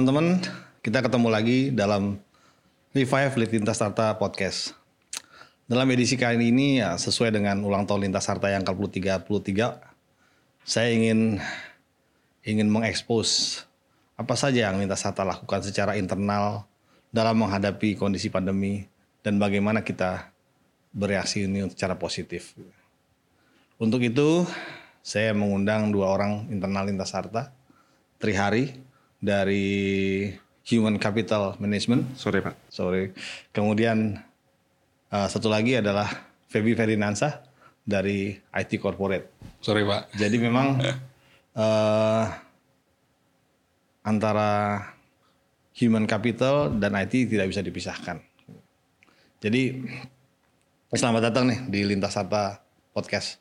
Teman-teman, kita ketemu lagi dalam Revive Lintas Harta Podcast. Dalam edisi kali ini ya sesuai dengan ulang tahun Lintas Harta yang ke-33, saya ingin ingin mengekspos apa saja yang Lintas Harta lakukan secara internal dalam menghadapi kondisi pandemi dan bagaimana kita bereaksi ini secara positif. Untuk itu, saya mengundang dua orang internal Lintas Harta, Trihari dari Human Capital Management. Sore Pak. Sorry. Kemudian uh, satu lagi adalah Feby Ferdinansa dari IT Corporate. Sore Pak. Jadi memang uh, antara human capital dan IT tidak bisa dipisahkan. Jadi selamat datang nih di Lintas Harta Podcast.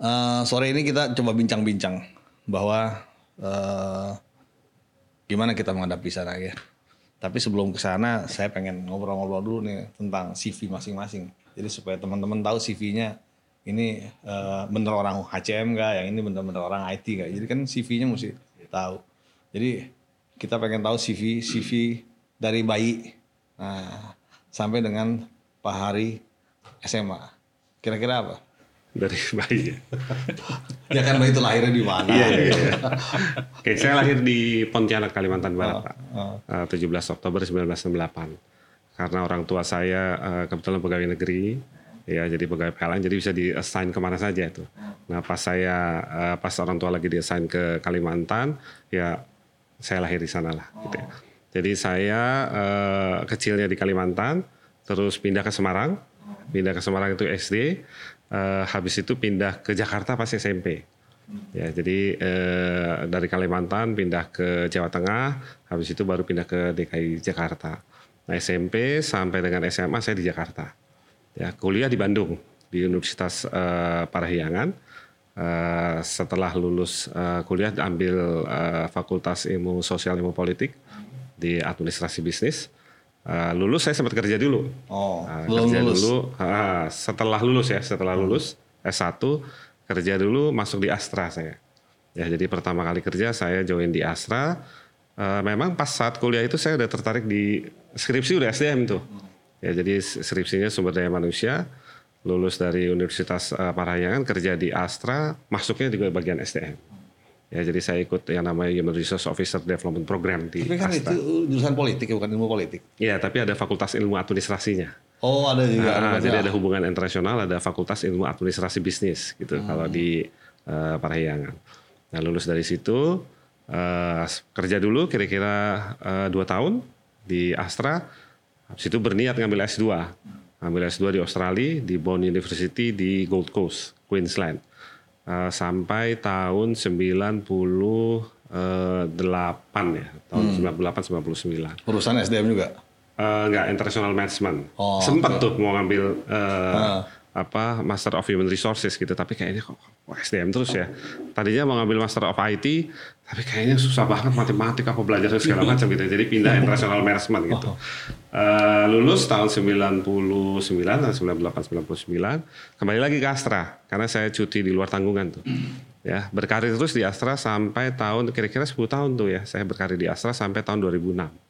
Uh, sore ini kita coba bincang-bincang bahwa uh, gimana kita menghadapi sana ya. Tapi sebelum ke sana saya pengen ngobrol-ngobrol dulu nih tentang CV masing-masing. Jadi supaya teman-teman tahu CV-nya ini uh, bener orang HCM nggak, yang ini bener-bener orang IT nggak. Jadi kan CV-nya mesti tahu. Jadi kita pengen tahu CV CV dari bayi nah, sampai dengan Pak Hari SMA. Kira-kira apa? Dari bayi ya. kan bayi itu lahirnya di mana? Iya, iya, iya. Oke, saya lahir di Pontianak, Kalimantan Barat, Oh, Pak. oh. Eh, 17 Oktober 1968. Karena orang tua saya eh, kebetulan pegawai negeri, ya jadi pegawai PLN, jadi bisa di-assign ke mana saja itu. Nah, pas saya, eh, pas orang tua lagi di-assign ke Kalimantan, ya saya lahir di sana lah. Gitu ya. Jadi saya eh, kecilnya di Kalimantan, terus pindah ke Semarang, pindah ke Semarang itu SD, eh, habis itu pindah ke Jakarta pas SMP. Ya, jadi eh, dari Kalimantan pindah ke Jawa Tengah, habis itu baru pindah ke DKI Jakarta. Nah, SMP sampai dengan SMA saya di Jakarta. Ya, kuliah di Bandung di Universitas eh, Parahyangan. Eh, setelah lulus eh, kuliah ambil eh, Fakultas Ilmu Sosial Ilmu Politik di Administrasi Bisnis. Eh, lulus saya sempat kerja dulu. Oh, belum kerja lulus. dulu. Ah, setelah lulus ya setelah lulus S1 kerja dulu masuk di Astra saya. Ya jadi pertama kali kerja saya join di Astra. Eh, memang pas saat kuliah itu saya udah tertarik di skripsi udah SDM tuh. Ya jadi skripsinya sumber daya manusia. Lulus dari Universitas eh, Parahyangan kerja di Astra masuknya juga bagian SDM ya jadi saya ikut yang namanya Human Resource Officer Development Program di Tapi kan Astra itu jurusan politik ya, bukan ilmu politik. ya tapi ada Fakultas Ilmu Administrasinya Oh, ada juga. Ah, ada jadi ada hubungan internasional, ada Fakultas Ilmu Administrasi Bisnis gitu kalau di eh, Parahyangan. Nah lulus dari situ eh, kerja dulu kira-kira eh, dua tahun di Astra. Habis itu berniat ngambil S2, ngambil S2 di Australia di Bond University di Gold Coast, Queensland. Eh, sampai tahun 98 ya, tahun 98 99. urusan SDM juga. Eh, enggak international management. Oh, Sempat tuh mau ngambil eh, apa Master of Human Resources gitu, tapi kayaknya kok SDM terus ya. Tadinya mau ngambil Master of IT, tapi kayaknya susah banget matematik apa belajar segala macam gitu. Jadi pindah international management gitu. Eh, lulus tahun 99 atau 98 99, kembali lagi ke Astra karena saya cuti di luar tanggungan tuh. Ya, berkarir terus di Astra sampai tahun kira-kira 10 tahun tuh ya. Saya berkarir di Astra sampai tahun 2006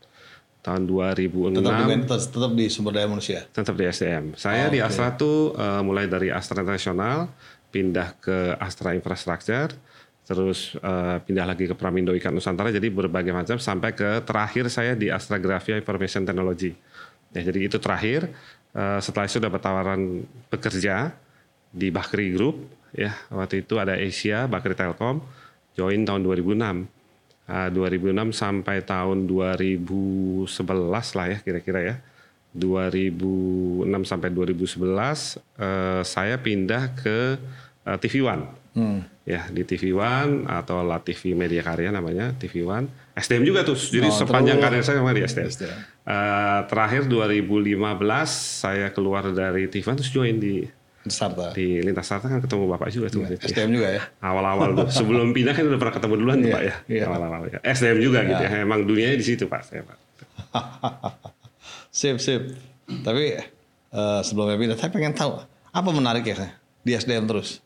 tahun 2006 Tetap di, tetap, tetap di sumber daya manusia. tetap di SDM. Saya Oh, di. Astra tuh eh, mulai dari Astra Internasional pindah ke Astra Infrastructure, terus eh, pindah lagi ke Pramindo Ikan Nusantara, jadi berbagai macam sampai ke terakhir saya di Astra Grafia Information Technology. Ya, jadi itu terakhir. Eh, setelah itu dapat tawaran bekerja di Bakri Group, ya waktu itu ada Asia, Bakri Telkom, join tahun 2006. Ah, 2006 sampai tahun 2011 lah ya kira-kira ya. 2006 sampai 2011 eh, saya pindah ke eh, TV One. Ya, di TV One atau La TV Media Karya namanya, TV One. SDM juga tuh. Jadi Oh, sepanjang karir saya memang di SDM. SDM. Eh, terakhir 2015 saya keluar dari TV One terus join di Sarta. di Lintas Sarta kan ketemu Bapak juga tuh. ya. SDM juga ya. Awal-awal tuh. Sebelum pindah kan udah pernah ketemu duluan tuh Iya, Pak ya. iya. Awal-awal ya. SDM juga gitu ya. Emang dunianya di situ Pak saya Pak. Sip, sip. Tapi eh, sebelumnya pindah, saya pengen tahu apa menarik ya di SDM terus.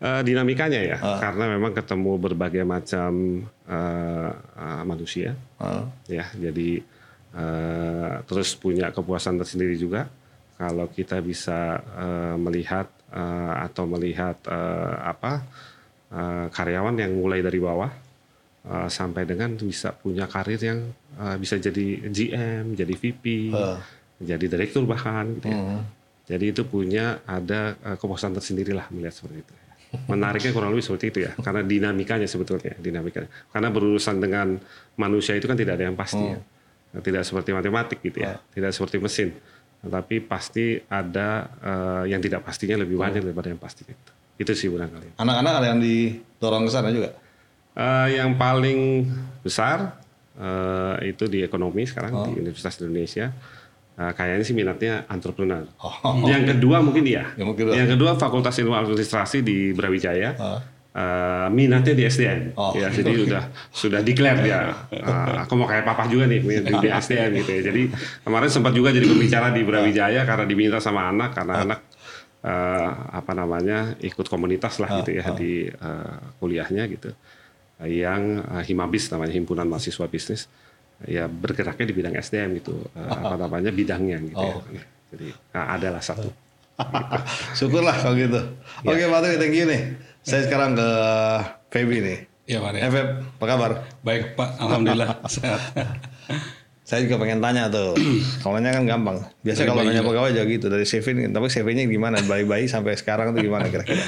Uh, dinamikanya ya, uh. karena memang ketemu berbagai macam uh, uh, manusia, uh. ya. Jadi uh, terus punya kepuasan tersendiri juga kalau kita bisa uh, melihat uh, atau melihat uh, apa uh, karyawan yang mulai dari bawah uh, sampai dengan bisa punya karir yang uh, bisa jadi GM, jadi VP, uh. jadi direktur bahkan. Gitu ya. uh. Jadi itu punya ada uh, kepuasan tersendiri lah melihat seperti itu. Menariknya kurang lebih seperti itu ya, karena dinamikanya sebetulnya, dinamikanya. Karena berurusan dengan manusia itu kan tidak ada yang pasti hmm. ya. Tidak seperti matematik gitu ya, tidak seperti mesin. Tapi pasti ada uh, yang tidak pastinya lebih banyak hmm. daripada yang pasti gitu. Itu sih barangkali. Anak-anak ada yang didorong ke sana juga? Uh, yang paling besar uh, itu di ekonomi sekarang oh. di Universitas Indonesia Uh, kayaknya sih minatnya entrepreneur. Oh. Yang kedua mungkin dia. Yang, kedua. yang kedua Fakultas Ilmu Administrasi di Brawijaya. Oh. Uh, minatnya di SDM, oh. ya jadi udah sudah declare dia. Uh, aku mau kayak papa juga nih di, di SDM gitu ya. Jadi kemarin sempat juga jadi pembicara di Brawijaya karena diminta sama anak karena oh. anak uh, apa namanya ikut komunitas lah gitu ya di uh, kuliahnya gitu. Uh, yang uh, Himabis namanya himpunan mahasiswa bisnis ya bergeraknya di bidang SDM gitu uh, apa namanya bidangnya gitu ya. oh. ya. Jadi nah, adalah satu. gitu. Syukurlah kalau gitu. Ya. Oke, Pak Tri, thank you nih. Saya sekarang ke Feby nih. Iya, Pak. Ya. Feb, apa kabar? Baik, Pak. Alhamdulillah sehat. Saya juga pengen tanya tuh. kalau nanya kan gampang. Biasa kalau nanya pegawai aja gitu dari CV. Tapi CV-nya gimana? Bayi-bayi sampai sekarang tuh gimana kira-kira?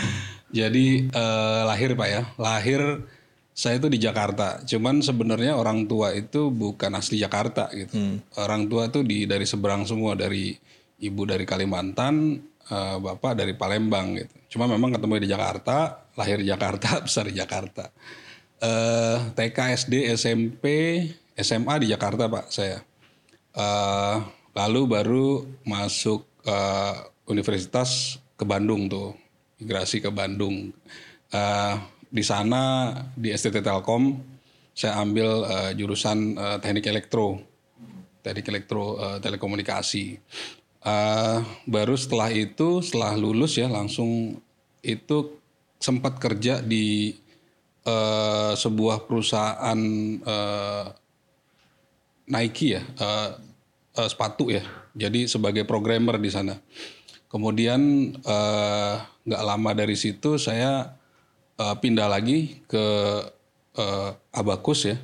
Jadi eh, lahir Pak ya. Lahir saya itu di Jakarta. Cuman sebenarnya orang tua itu bukan asli Jakarta gitu. Hmm. Orang tua tuh di dari seberang semua dari ibu dari Kalimantan, uh, bapak dari Palembang gitu. Cuma memang ketemu di Jakarta, lahir di Jakarta, besar di Jakarta. Uh, TK, SD, SMP, SMA di Jakarta pak saya. Uh, lalu baru masuk uh, universitas ke Bandung tuh, migrasi ke Bandung. Uh, di sana di STT Telkom saya ambil uh, jurusan uh, teknik elektro, teknik elektro uh, telekomunikasi. Uh, baru setelah itu, setelah lulus ya langsung itu sempat kerja di uh, sebuah perusahaan uh, Nike ya, uh, uh, sepatu ya. Jadi sebagai programmer di sana. Kemudian nggak uh, lama dari situ saya uh, pindah lagi ke uh, Abakus ya.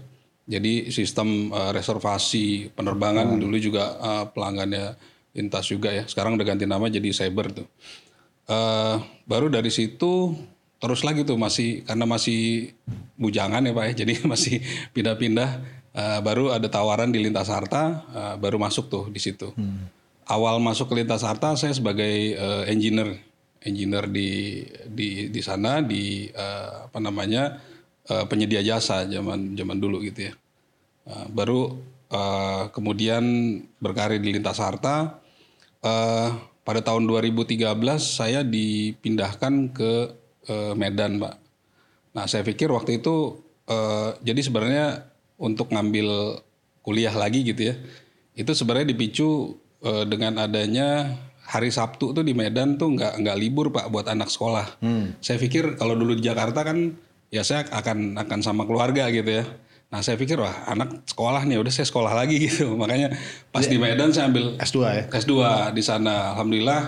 Jadi sistem uh, reservasi penerbangan hmm. dulu juga uh, pelanggannya lintas juga ya. Sekarang udah ganti nama jadi Cyber tuh. Uh, baru dari situ terus lagi tuh masih karena masih bujangan ya pak ya. Jadi masih pindah-pindah. Uh, baru ada tawaran di Lintas Harta, uh, baru masuk tuh di situ. Hmm. Awal masuk ke Lintas Harta saya sebagai uh, engineer engineer di di di sana di uh, apa namanya uh, penyedia jasa zaman zaman dulu gitu ya. Uh, baru uh, kemudian berkarir di Lintas Harta. Uh, pada tahun 2013 saya dipindahkan ke uh, Medan, Pak. Nah, saya pikir waktu itu uh, jadi sebenarnya untuk ngambil kuliah lagi gitu ya. Itu sebenarnya dipicu uh, dengan adanya hari Sabtu tuh di Medan tuh nggak nggak libur pak buat anak sekolah. Hmm. Saya pikir kalau dulu di Jakarta kan ya saya akan akan sama keluarga gitu ya. Nah saya pikir wah anak sekolah nih udah saya sekolah lagi gitu. Makanya pas ya, di Medan saya ambil S2 ya. S2 di sana. Alhamdulillah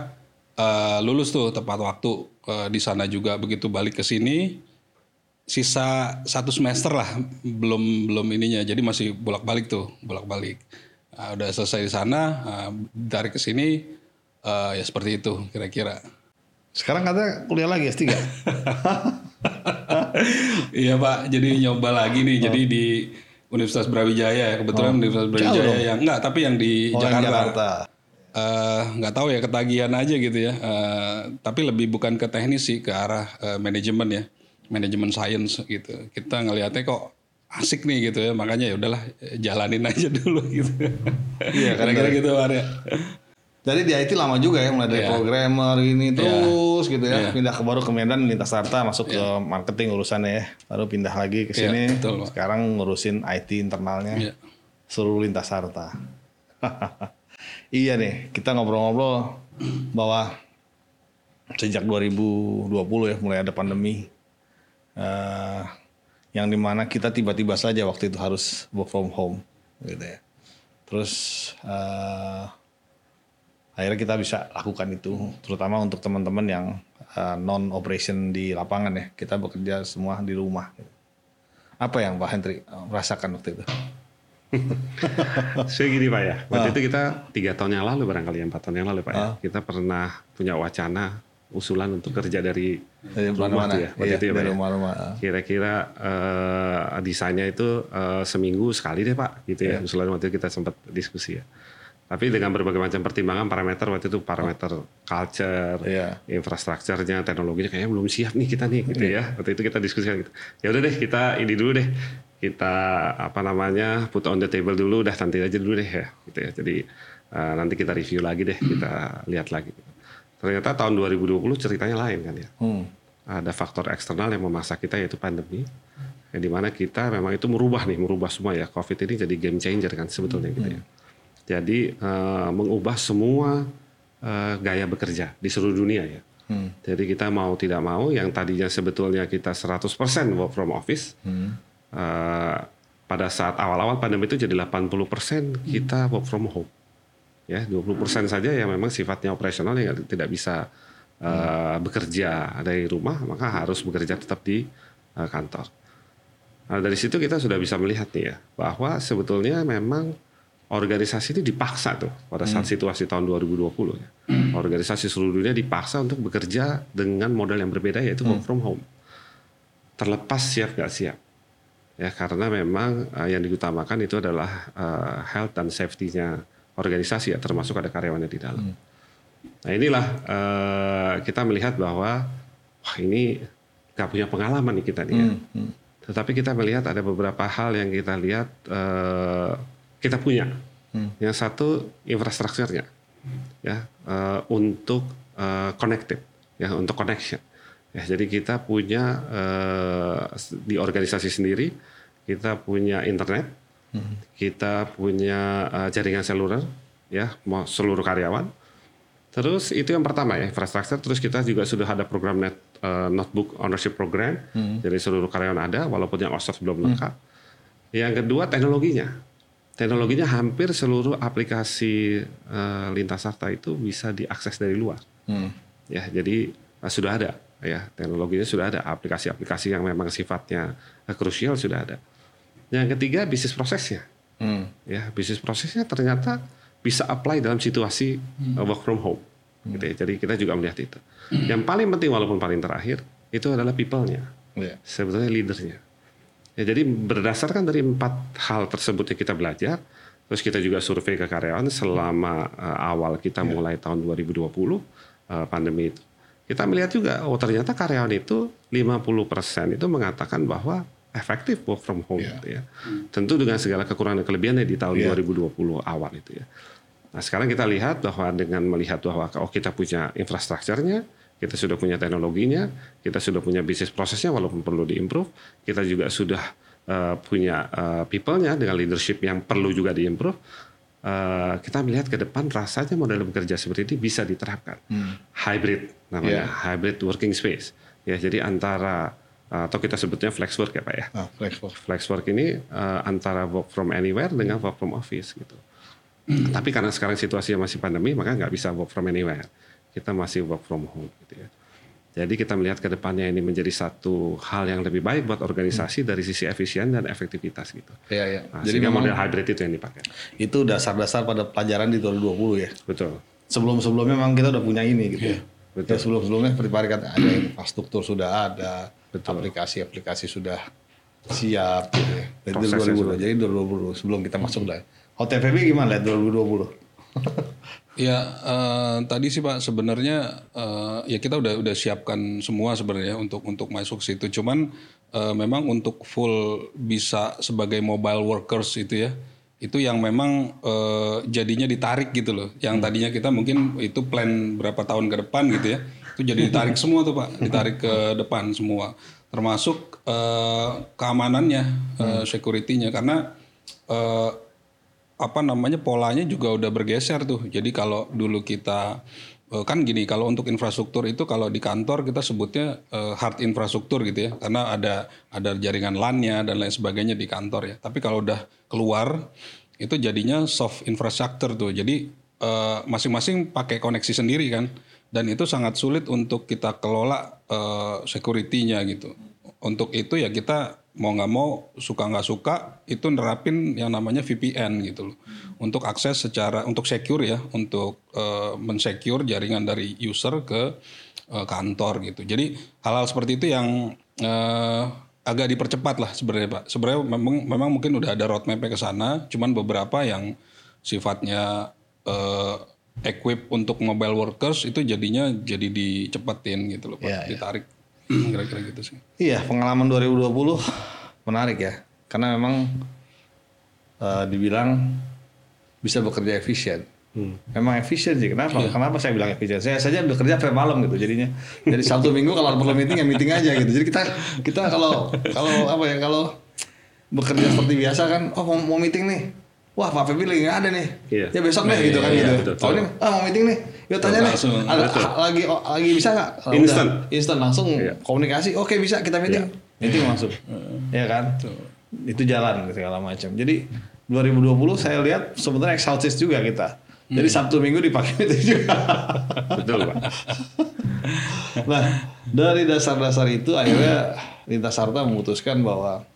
uh, lulus tuh tepat waktu uh, di sana juga begitu balik ke sini sisa satu semester lah belum belum ininya jadi masih bolak balik tuh bolak balik nah, udah selesai di sana uh, dari ke sini uh, ya seperti itu kira-kira. Sekarang katanya kuliah lagi S3. iya Pak, jadi nyoba lagi nih. Oh. Jadi di Universitas Brawijaya, kebetulan oh. Universitas Brawijaya yang enggak, tapi yang di oh, Jakarta. Yang Uh, nggak tahu ya ketagihan aja gitu ya. Uh, tapi lebih bukan ke teknis sih, ke arah uh, manajemen ya, manajemen science gitu. Kita ngelihatnya kok asik nih gitu ya, makanya ya udahlah jalanin aja dulu gitu. Iya, kira-kira gitu Arya. Jadi di IT lama juga ya mulai dari yeah. programmer ini iya. terus yeah. gitu ya yeah. pindah ke baru ke Medan lintas harta masuk yeah. ke marketing urusannya ya baru pindah lagi ke iya, sini yeah, betul, sekarang ngurusin IT internalnya yeah. seluruh lintas harta. iya nih kita ngobrol-ngobrol bahwa sejak 2020 ya mulai ada pandemi uh, yang di mana kita tiba-tiba saja waktu itu harus work from home gitu ya. Terus uh, akhirnya kita bisa lakukan itu terutama untuk teman-teman yang uh, non operation di lapangan ya. Kita bekerja semua di rumah apa yang Pak Hendri rasakan waktu itu Saya gini Pak ya, waktu uh. itu kita tiga tahun yang lalu barangkali ya, empat tahun yang lalu Pak ya, ah. kita pernah punya wacana usulan untuk kerja dari, dari rumah mana, ya, waktu iya, itu ya Pak. Ya. Rumah, ah. Kira-kira uh, desainnya itu uh, seminggu sekali deh Pak, gitu ya. Yeah. Usulan waktu itu kita sempat diskusi ya. Tapi dengan berbagai macam pertimbangan parameter waktu itu parameter culture, yeah. infrastrukturnya, teknologinya kayaknya belum siap nih kita nih gitu yeah. ya. Waktu itu kita diskusikan gitu. Ya udah deh kita ini dulu deh kita apa namanya put on the table dulu udah nanti aja dulu deh ya gitu ya. Jadi uh, nanti kita review lagi deh kita lihat lagi. Ternyata tahun 2020 ceritanya lain kan ya. Hmm. ada faktor eksternal yang memaksa kita yaitu pandemi yang di mana kita memang itu merubah nih merubah semua ya. Covid ini jadi game changer kan sebetulnya gitu ya. Hmm. jadi uh, mengubah semua uh, gaya bekerja di seluruh dunia ya. Hmm. jadi kita mau tidak mau yang tadinya sebetulnya kita 100% work from office hmm uh, pada saat awal-awal pandemi itu jadi 80% kita work from home. Ya, 20% saja yang memang sifatnya operasional yang tidak bisa uh, bekerja dari rumah, maka harus bekerja tetap di uh, kantor. Nah, dari situ kita sudah bisa melihat nih ya, bahwa sebetulnya memang organisasi ini dipaksa tuh pada saat hmm. situasi tahun 2020 ya. Hmm. Organisasi seluruh dunia dipaksa untuk bekerja dengan model yang berbeda yaitu work hmm. from home. Terlepas siap gak siap ya karena memang uh, yang diutamakan itu adalah uh, health dan safety-nya organisasi ya termasuk ada karyawannya di dalam. Hmm. Nah inilah uh, kita melihat bahwa wah ini nggak punya pengalaman nih kita nih ya. Hmm. Hmm. Tetapi kita melihat ada beberapa hal yang kita lihat uh, kita punya. Hmm. Yang satu infrastrukturnya ya uh, untuk uh, connected ya untuk connection. Ya, jadi kita punya uh, di organisasi sendiri kita punya internet, hmm. kita punya uh, jaringan seluler, ya, mau seluruh karyawan. Terus itu yang pertama ya infrastruktur. Terus kita juga sudah ada program net uh, notebook ownership program, hmm. jadi seluruh karyawan ada, walaupun yang outsource belum lengkap. Hmm. Yang kedua teknologinya, teknologinya hampir seluruh aplikasi uh, lintas harta itu bisa diakses dari luar. Hmm. Ya, jadi uh, sudah ada ya teknologinya sudah ada aplikasi-aplikasi yang memang sifatnya krusial sudah ada yang ketiga bisnis prosesnya hmm. ya bisnis prosesnya ternyata bisa apply dalam situasi hmm. Uh, work from home hmm. gitu ya. jadi kita juga melihat itu hmm. yang paling penting walaupun paling terakhir itu adalah people-nya yeah. sebetulnya leadernya ya jadi berdasarkan dari empat hal tersebut yang kita belajar terus kita juga survei ke karyawan selama uh, awal kita yeah. mulai tahun 2020 uh, pandemi itu kita melihat juga oh ternyata karyawan itu 50% itu mengatakan bahwa efektif work from home yeah. gitu ya. Tentu dengan segala kekurangan dan kelebihannya di tahun yeah. 2020 awal itu ya. Nah, sekarang kita lihat bahwa dengan melihat bahwa oh kita punya infrastrukturnya, kita sudah punya teknologinya, kita sudah punya bisnis prosesnya walaupun perlu diimprove, kita juga sudah uh, punya uh, people-nya dengan leadership yang perlu juga diimprove uh, kita melihat ke depan rasanya model bekerja seperti ini bisa diterapkan. Hmm. Hybrid namanya, yeah. hybrid working space. Ya, jadi antara uh, atau kita sebutnya flex work ya Pak ya. Oh, flex work. Flex work ini uh, antara work from anywhere dengan work from office gitu. Hmm. Tapi karena sekarang situasinya masih pandemi, maka nggak bisa work from anywhere. Kita masih work from home gitu ya. Jadi kita melihat ke depannya ini menjadi satu hal yang lebih baik buat organisasi hmm. dari sisi efisien dan efektivitas gitu. Iya, iya. Nah, Jadi model hybrid itu yang dipakai. Itu dasar-dasar pada pelajaran di 2020 ya. Betul. Sebelum-sebelumnya memang kita udah punya ini gitu. Yeah. Betul. Ya, sebelum-sebelumnya seperti Pak kata ada infrastruktur sudah ada, aplikasi-aplikasi sudah siap gitu ya. Dari 2020. Jadi 2020 sebelum kita masuk lah. OTVB gimana lihat 2020? Ya uh, tadi sih Pak sebenarnya uh, ya kita udah udah siapkan semua sebenarnya untuk untuk masuk situ. Cuman uh, memang untuk full bisa sebagai mobile workers itu ya itu yang memang uh, jadinya ditarik gitu loh. Yang hmm. tadinya kita mungkin itu plan berapa tahun ke depan gitu ya. Itu jadi ditarik semua tuh Pak, ditarik ke depan semua. Termasuk uh, keamanannya, uh, security-nya karena uh, apa namanya polanya juga udah bergeser tuh. Jadi kalau dulu kita kan gini kalau untuk infrastruktur itu kalau di kantor kita sebutnya eh, hard infrastruktur gitu ya karena ada ada jaringan LAN-nya dan lain sebagainya di kantor ya. Tapi kalau udah keluar itu jadinya soft infrastructure tuh. Jadi eh, masing-masing pakai koneksi sendiri kan dan itu sangat sulit untuk kita kelola eh, security-nya gitu. Untuk itu ya kita mau nggak mau suka nggak suka itu nerapin yang namanya VPN gitu loh. Untuk akses secara untuk secure ya untuk uh, mensecure jaringan dari user ke uh, kantor gitu. Jadi hal-hal seperti itu yang uh, agak dipercepat lah sebenarnya pak. Sebenarnya memang memang mungkin udah ada roadmap ke sana cuman beberapa yang sifatnya uh, equip untuk mobile workers itu jadinya jadi dicepetin gitu loh pak. Iya, iya. ditarik kira-kira gitu sih Iya, pengalaman 2020 menarik ya. Karena memang eh, dibilang bisa bekerja efisien. Memang efisien sih. Kenapa? Kenapa saya bilang efisien? Saya saja bekerja sampai malam gitu jadinya. Jadi Sabtu Minggu kalau perlu meeting ya meeting aja gitu. Jadi kita kita kalau kalau apa ya kalau bekerja seperti biasa kan, oh mau, mau meeting nih. Wah Pak Febi lagi nggak ada nih. Iya. Ya besok deh Iya, gitu kan iya, gitu. betul, Oh ini ah mau meeting nih. Yuk tanya nih. Langsung, lagi oh, lagi bisa nggak? Oh, Instan. udah. Instan langsung Iya. komunikasi. Oke bisa kita meeting. Meeting langsung. ya kan? Itu jalan segala macam. Jadi 2020 saya lihat sebenarnya exhausted juga kita. Jadi Sabtu Minggu dipakai meeting juga. Betul Pak. nah, dari dasar-dasar itu akhirnya Lintas Sarta memutuskan bahwa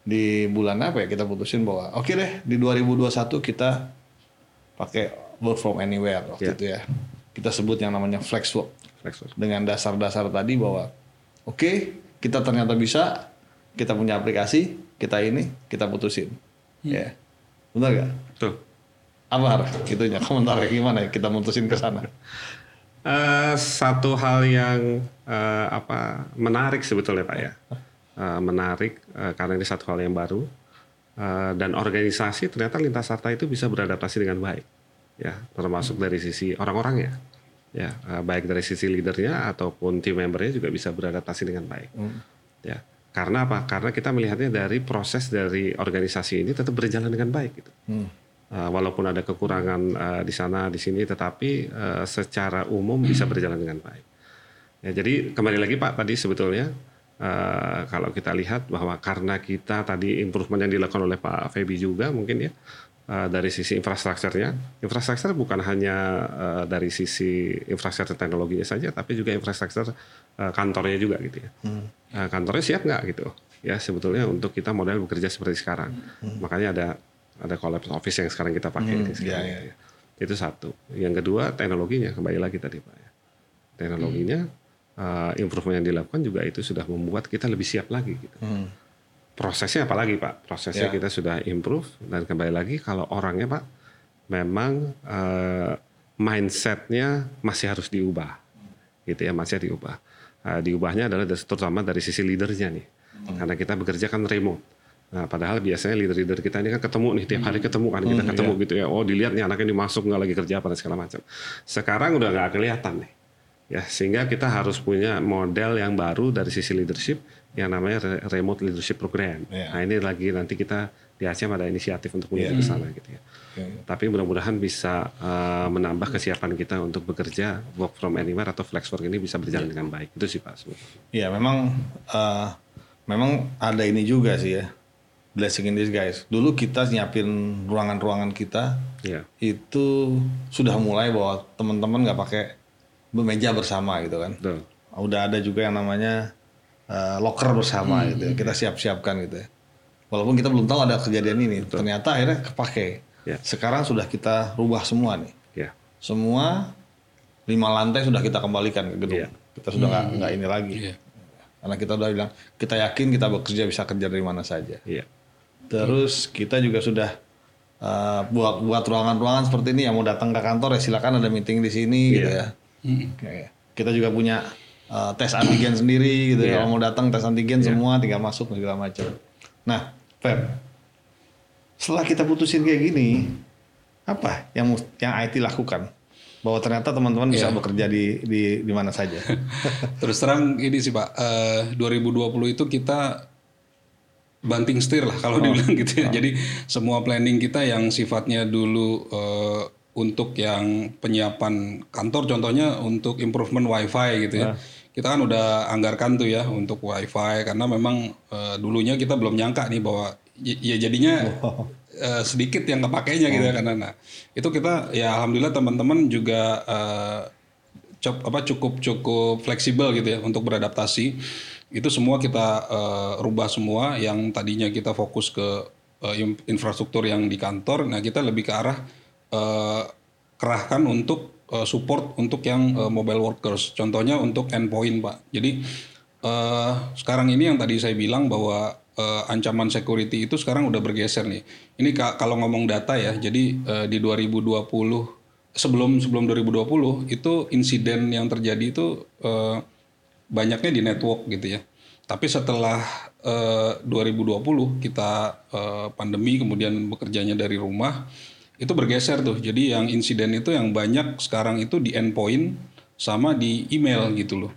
di bulan apa ya kita putusin bahwa oke deh di 2021 kita pakai work from anywhere waktu Ya. itu ya. Kita sebut yang namanya flex work Flex work. dengan dasar-dasar tadi bahwa oke kita ternyata bisa kita punya aplikasi kita ini kita putusin ya benar gak? Betul. apa Har? itunya komentarnya gimana ya kita mutusin ke sana Eh, satu hal yang eh, apa menarik sebetulnya Pak ya, Eh, menarik eh, karena ini satu hal yang baru Eh, dan organisasi ternyata lintas sarta itu bisa beradaptasi dengan baik, ya termasuk dari sisi orang-orangnya, ya eh, baik dari sisi leadernya ataupun tim membernya juga bisa beradaptasi dengan baik, ya karena apa? Karena kita melihatnya dari proses dari organisasi ini tetap berjalan dengan baik gitu. Uh, walaupun ada kekurangan uh, di sana di sini tetapi uh, secara umum bisa berjalan dengan baik. Ya, jadi kembali lagi Pak tadi sebetulnya uh, kalau kita lihat bahwa karena kita tadi improvement yang dilakukan oleh Pak Febi juga mungkin ya uh, dari sisi infrastrukturnya, infrastruktur bukan hanya uh, dari sisi infrastruktur teknologinya saja tapi juga infrastruktur uh, kantornya juga gitu ya. Uh, kantornya siap nggak gitu? Ya sebetulnya untuk kita model bekerja seperti sekarang. Makanya ada ada collapse office yang sekarang kita pakai ini sekarang, iya, ya. Itu satu. Yang kedua teknologinya kembali lagi tadi Pak ya. Teknologinya uh, improvement yang dilakukan juga itu sudah membuat kita lebih siap lagi gitu. Prosesnya apalagi Pak? Prosesnya Ya. kita sudah improve dan kembali lagi kalau orangnya Pak memang uh, mindsetnya masih harus diubah gitu ya masih diubah. Uh, diubahnya adalah terutama dari sisi leadernya nih. Karena kita bekerja kan remote. Nah, padahal biasanya leader-leader kita ini kan ketemu nih tiap hari ketemu kan kita ketemu gitu ya. Oh dilihat nih anaknya ini masuk nggak lagi kerja apa dan segala macam. Sekarang udah nggak kelihatan nih. Ya sehingga kita harus punya model yang baru dari sisi leadership yang namanya re- remote leadership program. Iya. Nah ini lagi nanti kita di ASEAN ada inisiatif untuk menuju ke sana gitu ya. Tapi mudah-mudahan bisa uh, menambah kesiapan kita untuk bekerja work from anywhere atau flex work ini bisa berjalan dengan baik. Itu sih Pak. Iya memang eh, memang ada ini juga sih ya blessing in disguise. Dulu kita nyiapin ruangan-ruangan kita Iya. itu sudah mulai bahwa teman-teman nggak pakai meja bersama gitu kan. Betul. Udah ada juga yang namanya eh, locker bersama gitu. ya. Kita siap-siapkan gitu ya. Walaupun kita belum tahu ada kejadian ini, ternyata akhirnya kepake. Ya. Sekarang sudah kita rubah semua nih. Ya. Semua lima lantai sudah kita kembalikan ke gedung. Iya. Kita sudah nggak nggak ini lagi. Iya. Karena kita udah bilang kita yakin kita bekerja bisa kerja dari mana saja. Iya. Terus kita juga sudah uh, buat buat ruangan-ruangan seperti ini yang mau datang ke kantor ya silakan ada meeting di sini gitu ya. Kayak Kita juga punya uh, tes antigen sendiri gitu. Iya. Kalau mau datang tes antigen semua tinggal masuk segala macam. Nah, Feb, setelah kita putusin kayak gini, apa yang yang IT lakukan? Bahwa ternyata teman-teman bisa Iya. bekerja di di di mana saja. Terus terang ini sih Pak, eh, 2020 itu kita banting setir lah kalau dibilang gitu ya. Jadi semua planning kita yang sifatnya dulu eh, untuk yang penyiapan kantor contohnya untuk improvement wifi gitu ya. Kita kan udah anggarkan tuh ya untuk wifi karena memang eh, dulunya kita belum nyangka nih bahwa y- ya jadinya eh, sedikit yang kepakainya gitu ya karena nah itu kita ya alhamdulillah teman-teman juga eh, cop- apa cukup cukup fleksibel gitu ya untuk beradaptasi. Itu semua kita eh, rubah semua yang tadinya kita fokus ke in- infrastruktur yang di kantor. Nah kita lebih ke arah eh, kerahkan untuk eh, support untuk yang eh, mobile workers. Contohnya untuk endpoint pak. Jadi eh, sekarang ini yang tadi saya bilang bahwa eh, ancaman security itu sekarang udah bergeser nih. Ini ka- kalau ngomong data ya jadi eh, di 2020 sebelum sebelum 2020 itu insiden yang terjadi itu eh, banyaknya di network gitu ya. Tapi setelah eh, 2020 kita eh, pandemi kemudian bekerjanya dari rumah itu bergeser tuh. Jadi yang insiden itu yang banyak sekarang itu di endpoint sama di email gitu loh.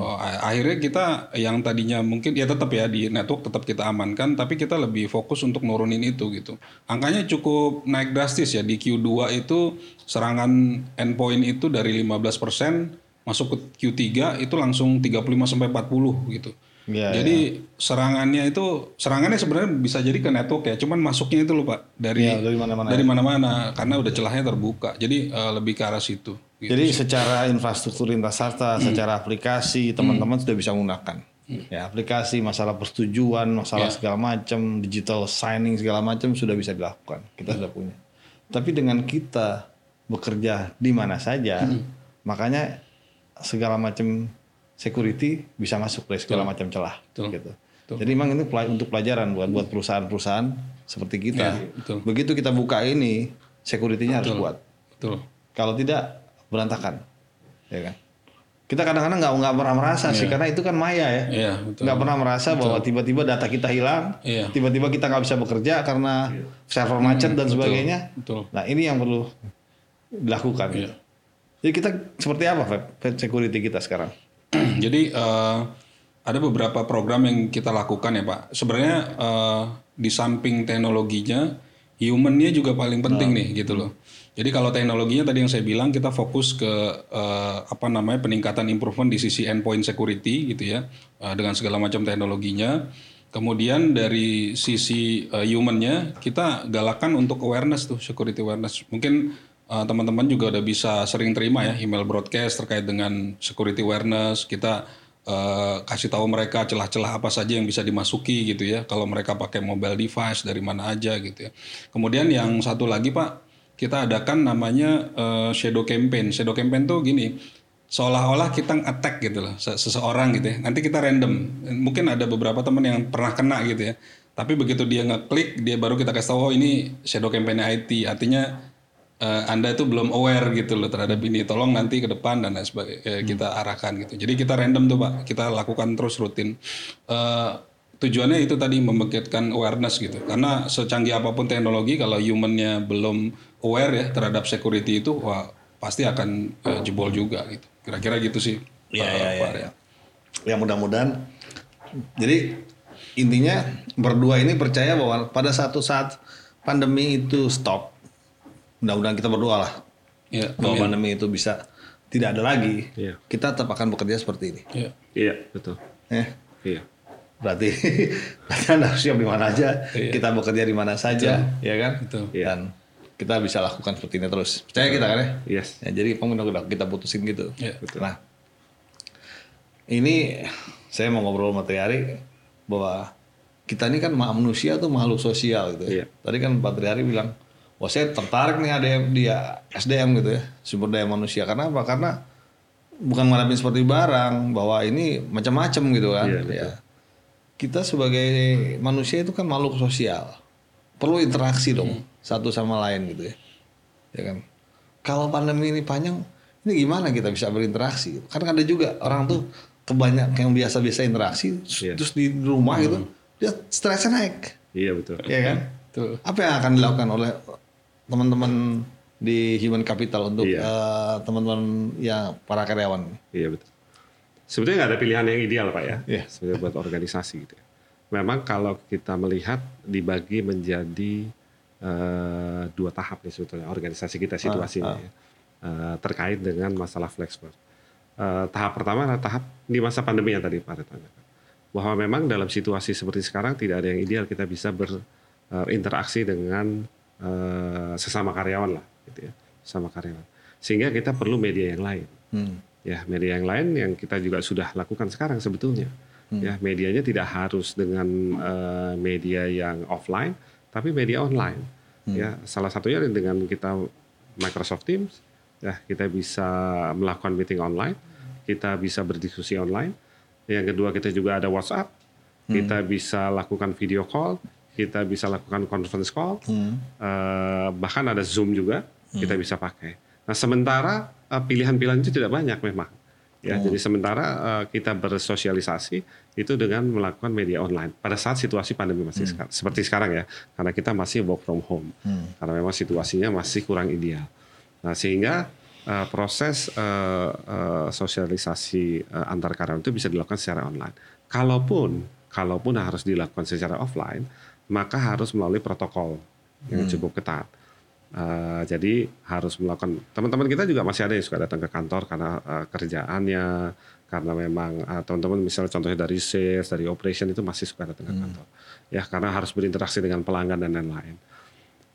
Oh, a- akhirnya kita yang tadinya mungkin ya tetap ya di network tetap kita amankan, tapi kita lebih fokus untuk nurunin itu gitu. Angkanya cukup naik drastis ya di Q2 itu serangan endpoint itu dari 15% masuk ke Q3 itu langsung 35 sampai 40 gitu. Iya, jadi serangannya itu serangannya sebenarnya bisa jadi ke network ya, cuman masuknya itu loh Pak dari Iya, dari mana-mana dari mana-mana karena udah celahnya terbuka. Jadi eh, lebih ke arah situ. gitu. Jadi secara infrastruktur lintas sarta, secara aplikasi teman-teman sudah bisa menggunakan. Ya, aplikasi, masalah persetujuan, masalah segala macam, digital signing segala macam sudah bisa dilakukan. Kita sudah punya. Tapi dengan kita bekerja di mana saja, makanya segala macam security bisa masuk dari segala macam celah. Betul. Gitu. Jadi memang ini untuk pelajaran buat buat perusahaan-perusahaan seperti kita. Ya, betul. Begitu kita buka ini, security-nya harus kuat. Betul. Kalau tidak berantakan, ya kan? Kita kadang-kadang nggak nggak pernah merasa sih, karena itu kan maya ya. Iya, betul. Nggak pernah merasa bahwa tiba-tiba data kita hilang, Iya. tiba-tiba kita nggak bisa bekerja karena server macet dan sebagainya. Betul. Nah ini yang perlu dilakukan. Iya. Jadi kita seperti apa? Feb security kita sekarang? Jadi eh, ada beberapa program yang kita lakukan ya Pak. Sebenarnya eh, di samping teknologinya, humannya juga paling penting nih gitu loh. Jadi kalau teknologinya tadi yang saya bilang kita fokus ke eh, apa namanya peningkatan improvement di sisi endpoint security gitu ya eh, dengan segala macam teknologinya. Kemudian dari sisi eh, humannya kita galakan untuk awareness tuh security awareness. Mungkin eh, teman-teman juga udah bisa sering terima ya email broadcast terkait dengan security awareness. Kita eh, kasih tahu mereka celah-celah apa saja yang bisa dimasuki gitu ya. Kalau mereka pakai mobile device dari mana aja gitu ya. Kemudian yang satu lagi Pak, kita adakan namanya eh, shadow campaign. Shadow campaign tuh gini, seolah-olah kita attack gitu loh se- seseorang gitu ya. Nanti kita random. Mungkin ada beberapa teman yang pernah kena gitu ya. Tapi begitu dia ngeklik, dia baru kita kasih tahu oh ini shadow campaign IT. Artinya eh, Anda itu belum aware gitu loh terhadap ini. Tolong nanti ke depan dan lain sebagainya eh, kita arahkan gitu. Jadi kita random tuh Pak. Kita lakukan terus rutin. Eh, tujuannya itu tadi membangkitkan awareness gitu. Karena secanggih apa pun teknologi kalau humannya belum aware ya terhadap security itu wah pasti akan eh, jebol juga gitu. Kira-kira gitu sih. Iya, iya, Pak iya. Arya. Ya mudah-mudahan. Jadi intinya berdua ini percaya bahwa pada satu saat pandemi itu stop, mudah-mudahan kita berdoa lah Iya, bahwa pandemi itu bisa tidak ada lagi. Iya. Kita Kita tetap akan bekerja seperti ini. iya. Iya, betul. Eh, Iya. berarti berarti anda harus siap di mana aja, Iya. kita bekerja di mana saja, ya kan? Betul. Iya. Dan kita bisa lakukan seperti ini terus. Percaya kita kan ya? Yes. Ya, jadi udah kita putusin gitu. Iya. Nah, ini saya mau ngobrol sama Triari bahwa kita ini kan ma- manusia tuh makhluk sosial gitu ya. Iya. Tadi kan Pak Triari bilang, wah saya tertarik nih ada dia SDM gitu ya, sumber daya manusia. Karena apa? Karena bukan ngadapin seperti barang, bahwa ini macam-macam gitu kan. Iya, ya. Kita sebagai manusia itu kan makhluk sosial, perlu interaksi dong satu sama lain gitu ya, ya kan. Kalau pandemi ini panjang, ini gimana kita bisa berinteraksi? Karena ada juga orang tuh kebanyak yang biasa-biasa interaksi, Iya. terus di rumah gitu, dia stresnya naik, Iya, betul. ya kan? Betul. Apa yang akan dilakukan oleh teman-teman di human capital untuk Iya. eh, teman-teman ya para karyawan? Iya betul. Sebetulnya nggak ada pilihan yang ideal pak ya, Iya. sebenarnya buat organisasi gitu. ya. Memang kalau kita melihat dibagi menjadi uh, dua tahap nih sebetulnya organisasi kita situasinya ah. ya, uh, terkait dengan masalah flexwork. Uh, tahap pertama adalah tahap di masa pandemi yang tadi Pak Retanya. Bahwa memang dalam situasi seperti sekarang tidak ada yang ideal kita bisa berinteraksi dengan uh, sesama karyawan lah, gitu ya, sama karyawan. Sehingga kita perlu media yang lain. Hmm. Ya, media yang lain yang kita juga sudah lakukan sekarang sebetulnya. Hmm. Ya, medianya tidak harus dengan uh, media yang offline, tapi media online. Hmm. Ya, salah satunya dengan kita Microsoft Teams, ya kita bisa melakukan meeting online, kita bisa berdiskusi online. Yang kedua kita juga ada WhatsApp, hmm. kita bisa lakukan video call, kita bisa lakukan conference call, hmm. uh, bahkan ada Zoom juga hmm. kita bisa pakai. Nah sementara uh, pilihan-pilihan itu tidak banyak memang. Ya, hmm. jadi sementara uh, kita bersosialisasi itu dengan melakukan media online pada saat situasi pandemi masih hmm. sekarang, seperti sekarang ya, karena kita masih work from home, hmm. karena memang situasinya masih kurang ideal. Nah sehingga uh, proses uh, uh, sosialisasi uh, antar karyawan itu bisa dilakukan secara online. Kalaupun kalaupun harus dilakukan secara offline, maka harus melalui protokol yang hmm. cukup ketat. Uh, jadi harus melakukan teman-teman kita juga masih ada yang suka datang ke kantor karena uh, kerjaannya karena memang uh, teman-teman misalnya contohnya dari sales dari operation itu masih suka datang ke hmm. kantor ya karena harus berinteraksi dengan pelanggan dan lain-lain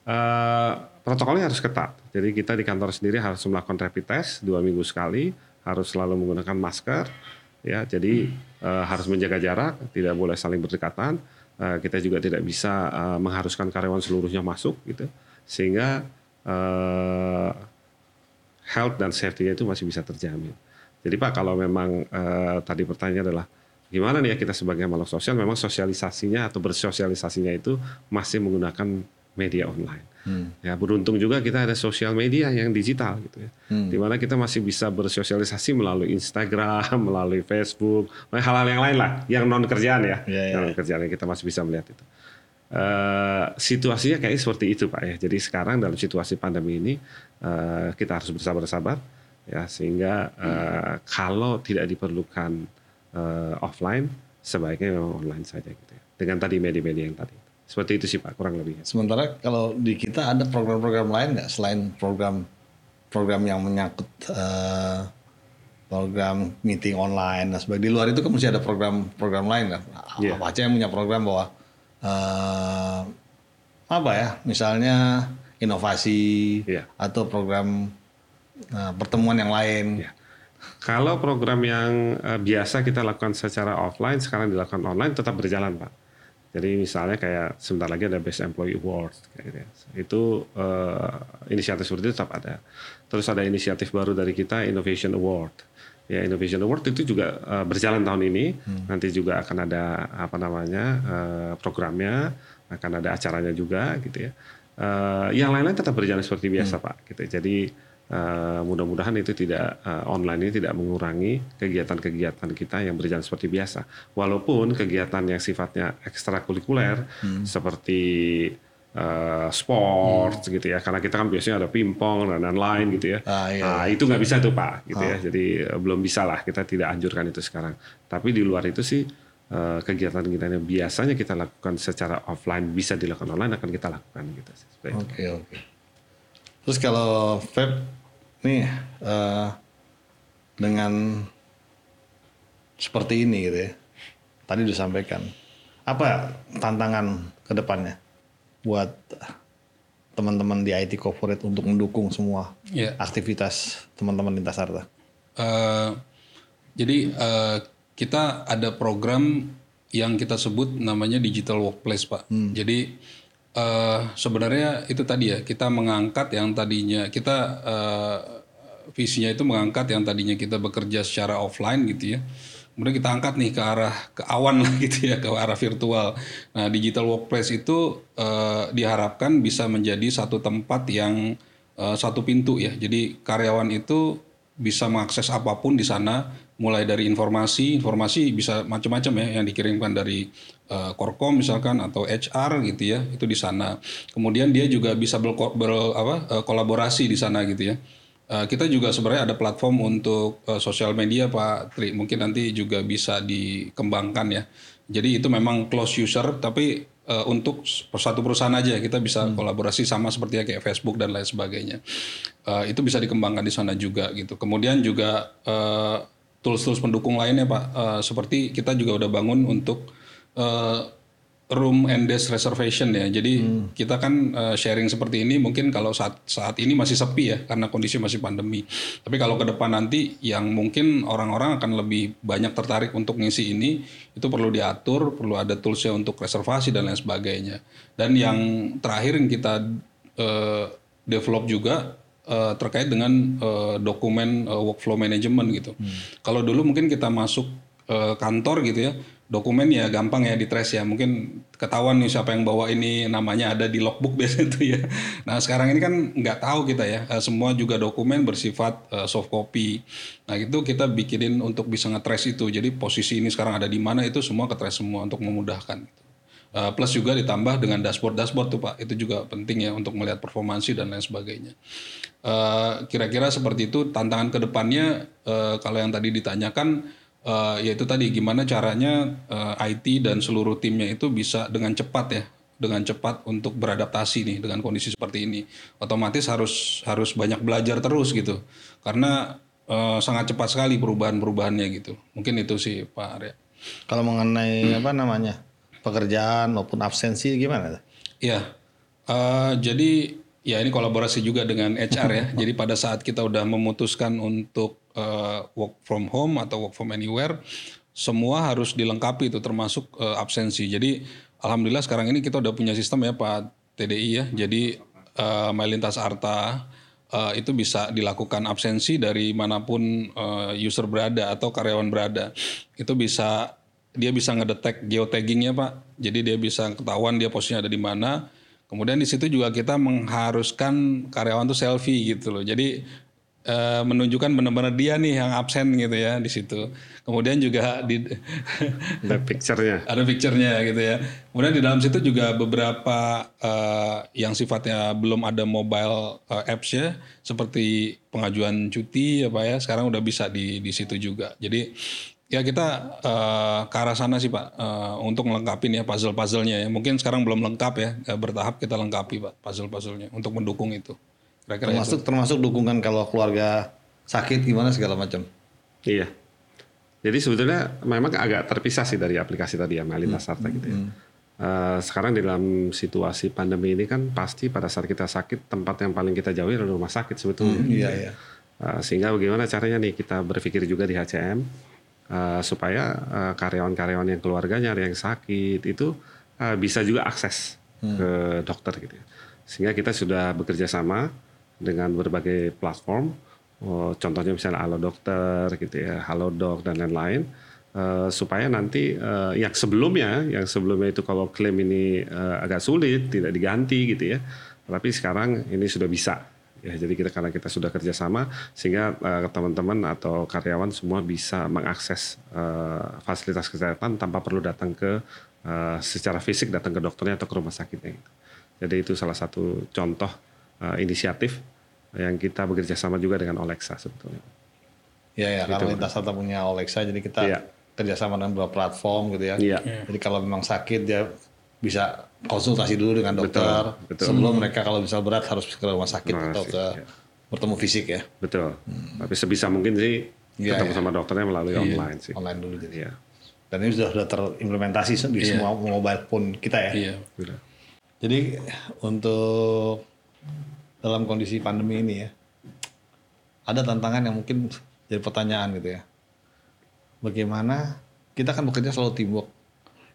uh, protokolnya harus ketat jadi kita di kantor sendiri harus melakukan rapid test dua minggu sekali harus selalu menggunakan masker ya jadi uh, harus menjaga jarak tidak boleh saling berdekatan uh, kita juga tidak bisa uh, mengharuskan karyawan seluruhnya masuk gitu sehingga uh, health dan safety-nya itu masih bisa terjamin. Jadi Pak kalau memang uh, tadi pertanyaannya adalah gimana nih ya kita sebagai makhluk sosial memang sosialisasinya atau bersosialisasinya itu masih menggunakan media online. Hmm. Ya beruntung juga kita ada sosial media yang digital gitu ya, hmm. di mana kita masih bisa bersosialisasi melalui Instagram, melalui Facebook, hal-hal yang lain lah, yang non kerjaan ya, yeah, yeah. non kerjaan yang kita masih bisa melihat itu. Uh, situasinya kayak seperti itu pak ya. Jadi sekarang dalam situasi pandemi ini uh, kita harus bersabar-sabar ya sehingga uh, kalau tidak diperlukan uh, offline sebaiknya memang online saja gitu ya. Dengan tadi media-media yang tadi. Seperti itu sih pak kurang lebih. Sementara kalau di kita ada program-program lain nggak selain program program yang menyangkut uh, program meeting online dan sebagainya. Di luar itu kan mesti ada program-program lain kan. Yeah. Apa aja yang punya program bahwa uh, apa ya misalnya inovasi yeah. atau program uh, pertemuan yang lain. Yeah. Kalau program yang uh, biasa kita lakukan secara offline sekarang dilakukan online tetap berjalan pak. Jadi misalnya kayak sebentar lagi ada Best Employee Award, kayak gitu ya. itu uh, inisiatif seperti itu tetap ada. Terus ada inisiatif baru dari kita Innovation Award ya Innovation Award itu juga uh, berjalan tahun ini hmm. nanti juga akan ada apa namanya uh, programnya akan ada acaranya juga gitu ya uh, yang lain-lain tetap berjalan seperti biasa hmm. pak gitu jadi uh, mudah-mudahan itu tidak uh, online ini tidak mengurangi kegiatan-kegiatan kita yang berjalan seperti biasa walaupun kegiatan yang sifatnya ekstrakurikuler hmm. seperti uh, sport hmm. gitu ya karena kita kan biasanya ada pingpong dan lain-lain gitu ya ah, iya, nah, itu nggak bisa tuh pak gitu ya ah. jadi uh, belum bisa lah kita tidak anjurkan itu sekarang tapi di luar itu sih uh, kegiatan kita yang biasanya kita lakukan secara offline bisa dilakukan online akan kita lakukan gitu oke oke okay, okay. Terus kalau Feb nih uh, dengan seperti ini gitu ya tadi disampaikan apa tantangan ke depannya buat teman-teman di IT corporate untuk mendukung semua yeah. aktivitas teman-teman lintas harta? Uh, jadi uh, kita ada program yang kita sebut namanya digital workplace pak. Hmm. Jadi uh, sebenarnya itu tadi ya kita mengangkat yang tadinya kita uh, visinya itu mengangkat yang tadinya kita bekerja secara offline gitu ya kemudian kita angkat nih ke arah ke awan lah gitu ya ke arah virtual. Nah digital workplace itu uh, diharapkan bisa menjadi satu tempat yang uh, satu pintu ya. Jadi karyawan itu bisa mengakses apa pun di sana, mulai dari informasi, informasi bisa macam-macam ya yang dikirimkan dari Korkom misalkan atau HR gitu ya, itu di sana. Kemudian dia juga bisa ber, ber apa, uh, kolaborasi di sana gitu ya. Uh, kita juga sebenarnya ada platform untuk uh, sosial media Pak Tri. Mungkin nanti juga bisa dikembangkan ya. Jadi itu memang close user, tapi uh, untuk satu perusahaan aja kita bisa hmm. kolaborasi sama seperti kayak Facebook dan lain sebagainya. Uh, itu bisa dikembangkan di sana juga gitu. Kemudian juga uh, tools-tools pendukung lainnya Pak, uh, seperti kita juga udah bangun untuk uh, room and desk reservation ya. Jadi hmm. kita kan uh, sharing seperti ini mungkin kalau saat saat ini masih sepi ya karena kondisi masih pandemi. Tapi kalau ke depan nanti yang mungkin orang-orang akan lebih banyak tertarik untuk ngisi ini itu perlu diatur, perlu ada toolsnya untuk reservasi dan lain sebagainya. Dan yang terakhir yang kita uh, develop juga uh, terkait dengan uh, dokumen uh, workflow management gitu. Hmm. Kalau dulu mungkin kita masuk uh, kantor gitu ya dokumen ya gampang ya di trace ya. Mungkin ketahuan nih siapa yang bawa ini namanya ada di logbook biasanya itu ya. Nah sekarang ini kan nggak tahu kita ya. Eh, semua juga dokumen bersifat uh, soft copy. Nah itu kita bikinin untuk bisa ngetrace itu. Jadi posisi ini sekarang ada di mana itu semua ke trace semua untuk memudahkan. Uh, plus juga ditambah dengan dashboard dashboard tuh pak. Itu juga penting ya untuk melihat performansi dan lain sebagainya. Kira-kira seperti itu tantangan ke depannya kalau yang tadi ditanyakan uh, yaitu tadi gimana caranya uh, eh, IT dan seluruh timnya itu bisa dengan cepat ya dengan cepat untuk beradaptasi nih dengan kondisi seperti ini. Otomatis harus harus banyak belajar terus gitu. Karena uh, sangat cepat sekali perubahan-perubahannya gitu. Mungkin itu sih Pak Arya. Kalau mengenai hmm. apa namanya pekerjaan maupun absensi gimana? Iya. Uh, jadi ya ini kolaborasi juga dengan HR ya. Jadi pada saat kita udah memutuskan untuk uh, work from home atau work from anywhere semua harus dilengkapi itu termasuk uh, absensi. Jadi alhamdulillah sekarang ini kita udah punya sistem ya Pak TDI ya. Jadi uh, Lintas Arta uh, itu bisa dilakukan absensi dari mana pun uh, user berada atau karyawan berada. Itu bisa dia bisa ngedetek geotaggingnya Pak. Jadi dia bisa ketahuan dia posisinya ada di mana. Kemudian di situ juga kita mengharuskan karyawan tuh selfie gitu loh. Jadi uh, menunjukkan benar-benar dia nih yang absen gitu ya di situ. Kemudian juga di ada picture-nya. Ada picture-nya gitu ya. Kemudian di dalam situ juga beberapa uh, yang sifatnya belum ada mobile uh, apps ya seperti pengajuan cuti apa ya sekarang udah bisa di di situ juga. Jadi ya kita uh, ke arah sana sih Pak uh, untuk melengkapi ya puzzle-puzzlenya ya. Mungkin sekarang belum lengkap ya, bertahap kita lengkapi Pak puzzle-puzzlenya untuk mendukung itu. Kira-kira termasuk itu. termasuk dukungan kalau keluarga sakit gimana segala macam. Iya. Jadi sebetulnya memang agak terpisah sih dari aplikasi tadi ya Sarta hmm. gitu ya. Hmm. Uh, sekarang di dalam situasi pandemi ini kan pasti pada saat kita sakit tempat yang paling kita jauhi adalah rumah sakit sebetulnya. Hmm, iya iya. Uh, sehingga bagaimana caranya nih kita berpikir juga di HCM uh, supaya uh, karyawan-karyawan yang keluarganya ada yang sakit itu uh, bisa juga akses hmm. ke dokter gitu ya. Sehingga kita sudah bekerja sama dengan berbagai platform. Oh, contohnya misalnya Halo Dokter gitu ya, Halo Dok dan lain-lain. Uh, supaya nanti uh, yang sebelumnya, yang sebelumnya itu kalau klaim ini uh, agak sulit, tidak diganti gitu ya. Tapi sekarang ini sudah bisa. Ya, jadi kita karena kita sudah kerjasama sehingga teman-teman atau karyawan semua bisa mengakses fasilitas kesehatan tanpa perlu datang ke secara fisik datang ke dokternya atau ke rumah sakitnya. Gitu. Jadi itu salah satu contoh inisiatif yang kita bekerja sama juga dengan Alexa sebetulnya. Iya ya, gitu. karena Lintas punya Alexa, jadi kita ya. kerjasama dengan beberapa platform gitu ya. Iya. Jadi kalau memang sakit dia bisa konsultasi dulu dengan dokter betul, betul. sebelum mereka kalau bisa berat harus ke rumah sakit nah, atau ke ya. bertemu fisik ya. Betul. Hmm. Tapi sebisa mungkin sih ya, ketemu ya. sama dokternya melalui iya. online sih. Online dulu jadi. Ya. Dan ini sudah sudah terimplementasi di iya. semua mobile phone kita ya. Iya. Jadi untuk dalam kondisi pandemi ini ya ada tantangan yang mungkin jadi pertanyaan gitu ya bagaimana kita kan bekerja selalu teamwork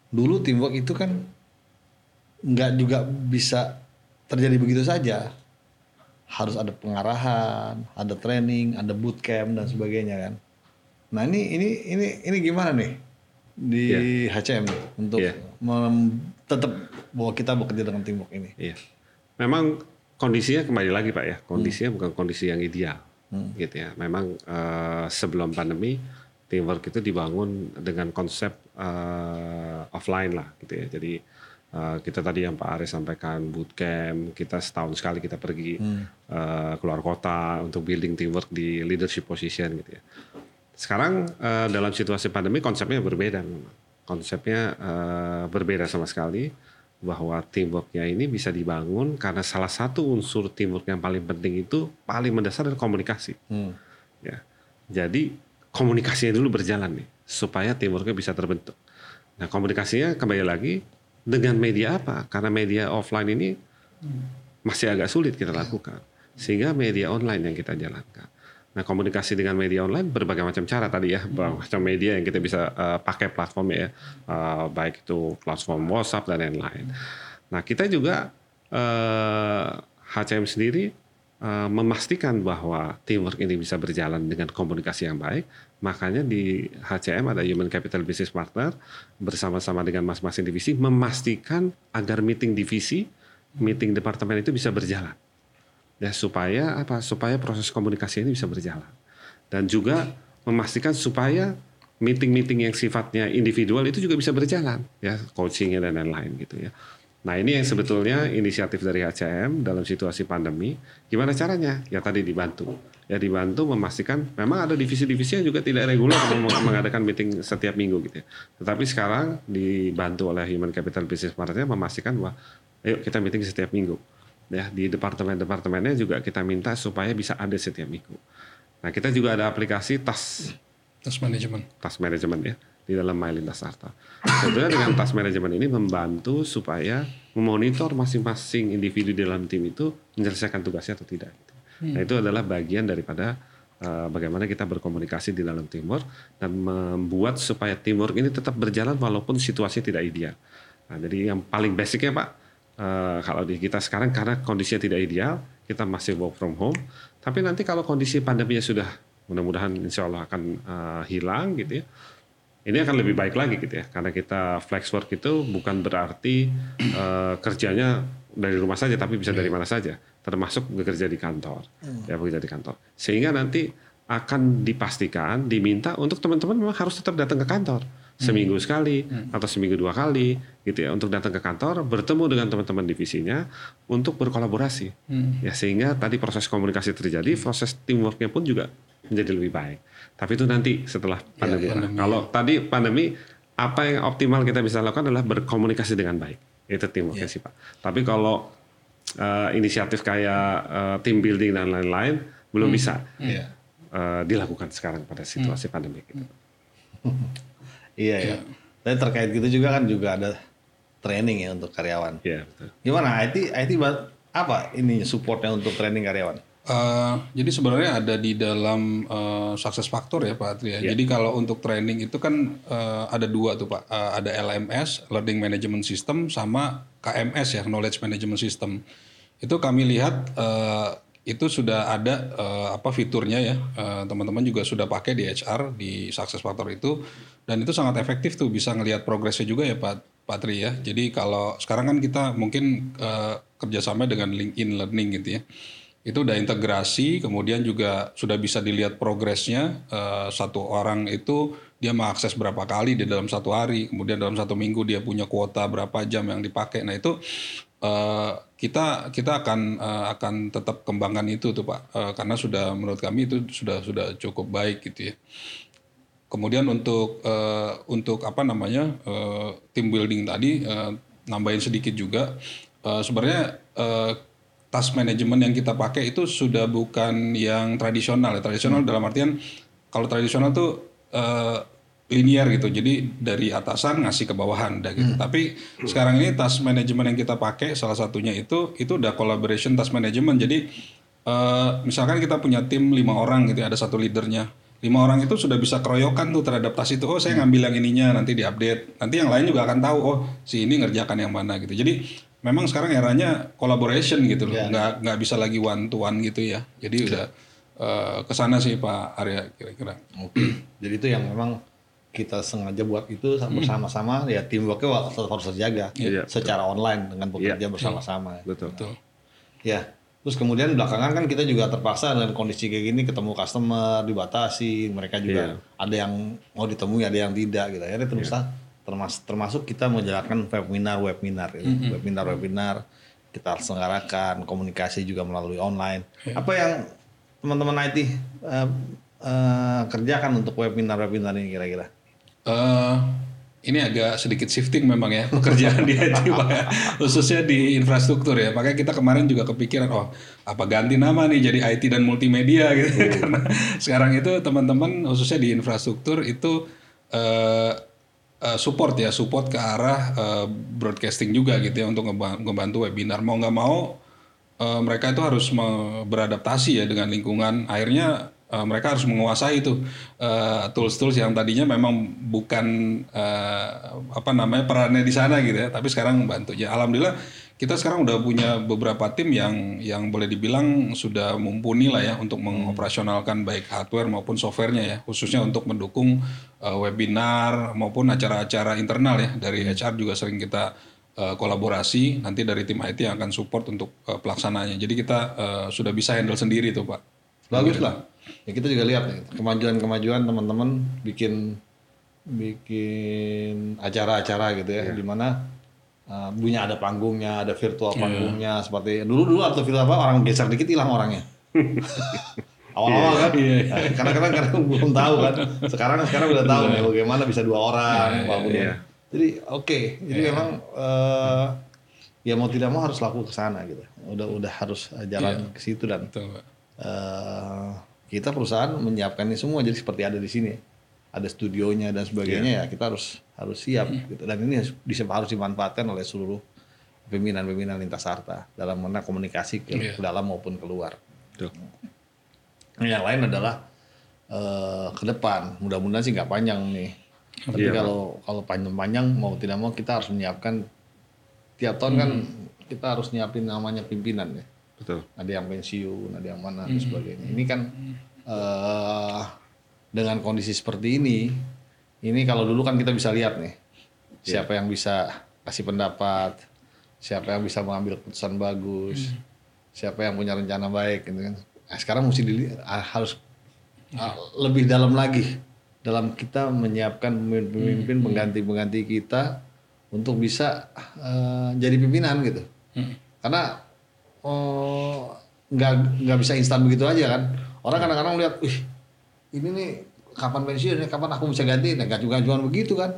dulu teamwork itu kan nggak juga bisa terjadi begitu saja harus ada pengarahan ada training ada bootcamp dan sebagainya kan nah ini ini ini ini gimana nih di yeah. HCM nih, untuk yeah. tetap bahwa kita bekerja dengan teamwork ini yeah. memang kondisinya kembali lagi pak ya kondisinya hmm. bukan kondisi yang ideal hmm. gitu ya memang uh, sebelum pandemi teamwork itu dibangun dengan konsep uh, offline lah gitu ya jadi uh, kita tadi yang Pak Aris sampaikan bootcamp kita setahun sekali kita pergi hmm. uh, keluar kota untuk building teamwork di leadership position gitu ya sekarang uh, dalam situasi pandemi konsepnya berbeda memang konsepnya uh, berbeda sama sekali bahwa teamworknya ini bisa dibangun karena salah satu unsur teamwork yang paling penting itu paling mendasar adalah komunikasi. Hmm. Ya, jadi komunikasinya dulu berjalan nih supaya teamworknya bisa terbentuk. Nah komunikasinya kembali lagi dengan media apa? Karena media offline ini masih agak sulit kita lakukan, sehingga media online yang kita jalankan. Nah, komunikasi dengan media online berbagai macam cara tadi ya, berbagai macam media yang kita bisa uh, pakai platform ya, uh, baik itu platform WhatsApp dan lain-lain. Nah, kita juga uh, HCM sendiri uh, memastikan bahwa teamwork ini bisa berjalan dengan komunikasi yang baik. Makanya di HCM ada Human Capital Business Partner bersama-sama dengan masing-masing divisi memastikan agar meeting divisi, meeting departemen itu bisa berjalan ya supaya apa? Supaya proses komunikasi ini bisa berjalan. Dan juga memastikan supaya meeting-meeting yang sifatnya individual itu juga bisa berjalan ya coachingnya dan lain-lain gitu ya. Nah ini yang sebetulnya inisiatif dari HCM dalam situasi pandemi. Gimana caranya? Ya tadi dibantu. Ya dibantu memastikan memang ada divisi-divisi yang juga tidak reguler mengadakan meeting setiap minggu gitu ya. Tetapi sekarang dibantu oleh Human Capital Business Partner memastikan bahwa ayo kita meeting setiap minggu ya di departemen-departemennya juga kita minta supaya bisa ada setiap minggu. Nah kita juga ada aplikasi tas tas manajemen tas manajemen ya di dalam MyLintas Arta. Sebetulnya dengan tas manajemen ini membantu supaya memonitor masing-masing individu di dalam tim itu menyelesaikan tugasnya atau tidak. Hmm. Nah itu adalah bagian daripada uh, bagaimana kita berkomunikasi di dalam teamwork dan membuat supaya teamwork ini tetap berjalan walaupun situasi tidak ideal. Nah jadi yang paling basicnya Pak uh, kalau di kita sekarang karena kondisinya tidak ideal, kita masih work from home. Tapi nanti kalau kondisi pandeminya sudah mudah-mudahan insya Allah akan uh, hilang gitu ya, ini akan lebih baik lagi gitu ya. Karena kita flex work itu bukan berarti uh, kerjanya dari rumah saja, tapi bisa dari mana saja, termasuk bekerja di kantor, hmm. ya bekerja di kantor. Sehingga nanti akan dipastikan, diminta untuk teman-teman memang harus tetap datang ke kantor seminggu hmm. sekali hmm. atau seminggu dua kali gitu ya untuk datang ke kantor bertemu dengan teman-teman divisinya untuk berkolaborasi hmm. ya sehingga tadi proses komunikasi terjadi proses teamworknya pun juga menjadi lebih baik tapi itu nanti setelah ya, pandemi, ya, pandemi. kalau tadi pandemi apa yang optimal kita bisa lakukan adalah berkomunikasi dengan baik itu teamworknya ya. sih pak tapi kalau uh, inisiatif kayak uh, team building dan lain-lain belum hmm. bisa hmm. uh, dilakukan sekarang pada situasi hmm. pandemi gitu. Iya ya. ya. Dan terkait gitu juga kan juga ada training ya untuk karyawan. Iya betul. Gimana IT IT apa ini supportnya untuk training karyawan? Uh, jadi sebenarnya ada di dalam uh, success factor ya Pak Atri ya. Yeah. Jadi kalau untuk training itu kan uh, ada dua tuh Pak. Uh, ada LMS (Learning Management System) sama KMS ya (Knowledge Management System). Itu kami lihat uh, itu sudah ada uh, apa fiturnya ya. Teman-teman uh, juga sudah pakai di HR di success factor itu dan itu sangat efektif tuh bisa ngelihat progresnya juga ya Pak Patri ya. Jadi kalau sekarang kan kita mungkin uh, kerjasama dengan LinkedIn Learning gitu ya. Itu udah integrasi, kemudian juga sudah bisa dilihat progresnya. Uh, satu orang itu dia mengakses berapa kali di dalam satu hari, kemudian dalam satu minggu dia punya kuota berapa jam yang dipakai. Nah itu uh, kita kita akan uh, akan tetap kembangkan itu tuh Pak, uh, karena sudah menurut kami itu sudah sudah cukup baik gitu ya. Kemudian untuk uh, untuk apa namanya uh, team building tadi uh, nambahin sedikit juga uh, sebenarnya uh, task management yang kita pakai itu sudah bukan yang tradisional ya tradisional hmm. dalam artian kalau tradisional tuh uh, linear gitu jadi dari atasan ngasih ke bawahan dah gitu hmm. tapi sekarang ini task management yang kita pakai salah satunya itu itu udah collaboration task management jadi uh, misalkan kita punya tim lima orang gitu ada satu leadernya lima orang itu sudah bisa keroyokan tuh terhadap tas itu oh saya hmm. ngambil yang ininya nanti diupdate nanti yang lain juga akan tahu oh si ini ngerjakan yang mana gitu jadi memang sekarang eranya collaboration gitu loh yeah. nggak nggak bisa lagi one to one gitu ya jadi yeah. udah uh, ke sana sih Pak Arya kira-kira oke okay. jadi itu yang memang kita sengaja buat itu hmm. bersama-sama ya teamworknya harus terjaga yeah, secara betul. online dengan bekerja yeah. bersama-sama betul betul ya Terus kemudian belakangan kan kita juga terpaksa dengan kondisi kayak gini ketemu customer dibatasi, mereka juga yeah. ada yang mau ditemui, ada yang tidak gitu. Akhirnya terus yeah. termasuk termasuk kita menjalankan webinar webinar gitu. mm-hmm. webinar webinar kita selenggarakan komunikasi juga melalui online. Yeah. Apa yang teman-teman IT uh, uh, kerjakan untuk webinar webinar ini kira-kira? Uh, ini agak sedikit shifting memang ya pekerjaan di IT Pak ya. khususnya di infrastruktur ya. Makanya kita kemarin juga kepikiran oh apa ganti nama nih jadi IT dan multimedia gitu ya. karena sekarang itu teman-teman khususnya di infrastruktur itu uh, uh, support ya support ke arah uh, broadcasting juga gitu ya untuk ngebantu webinar mau nggak mau uh, mereka itu harus beradaptasi ya dengan lingkungan akhirnya uh, mereka harus menguasai itu uh, tools-tools yang tadinya memang bukan uh, apa namanya perannya di sana gitu ya, tapi sekarang membantu. Ya alhamdulillah kita sekarang udah punya beberapa tim yang yang boleh dibilang sudah mumpuni lah ya untuk mengoperasionalkan baik hardware maupun softwarenya ya, khususnya untuk mendukung uh, webinar maupun acara-acara internal ya dari HR juga sering kita uh, kolaborasi. Nanti dari tim IT yang akan support untuk uh, pelaksanaannya. Jadi kita uh, sudah bisa handle sendiri tuh pak. Bagus lah ya kita juga lihat kemajuan-kemajuan teman-teman bikin bikin acara-acara gitu ya, yeah. di mana uh, punya ada panggungnya, ada virtual iya. panggungnya yeah. seperti dulu dulu atau virtual apa orang geser dikit hilang orangnya. Awal-awal yeah. kan, yeah. Nah, karena kadang kadang belum tahu kan. Sekarang sekarang udah tahu nih bagaimana bisa dua orang, yeah, yeah, yeah. Jadi oke, okay. jadi yeah. memang uh, ya mau tidak mau harus laku ke sana gitu. Udah udah harus jalan yeah. ke situ dan Betul, uh, kita perusahaan menyiapkan ini semua jadi seperti ada di sini ada studionya dan sebagainya yeah. ya kita harus harus siap mm. gitu dan ini bisa harus dimanfaatkan oleh seluruh pimpinan-pimpinan lintas harta dalam mana komunikasi ke, yeah. ke dalam maupun keluar. Tuh. Yang lain adalah uh, ke depan mudah-mudahan sih nggak panjang nih tapi yeah. kalau kalau panjang-panjang mau tidak mau kita harus menyiapkan tiap tahun mm. kan kita harus nyiapin namanya pimpinan ya Betul. Ada yang pensiun, ada yang mana dan hmm. sebagainya. Ini kan uh, dengan kondisi seperti ini, ini kalau dulu kan kita bisa lihat nih yeah. siapa yang bisa kasih pendapat, siapa yang bisa mengambil keputusan bagus, hmm. siapa yang punya rencana baik, gitu kan. Nah, sekarang mesti dilihat, ah, harus uh, lebih dalam lagi dalam kita menyiapkan pemimpin hmm. pengganti-pengganti kita untuk bisa uh, jadi pimpinan gitu. Hmm. Karena oh nggak nggak bisa instan begitu aja kan? Orang kadang-kadang lihat ih ini nih kapan pensiun kapan aku bisa ganti? Nah gak juga jualan begitu kan?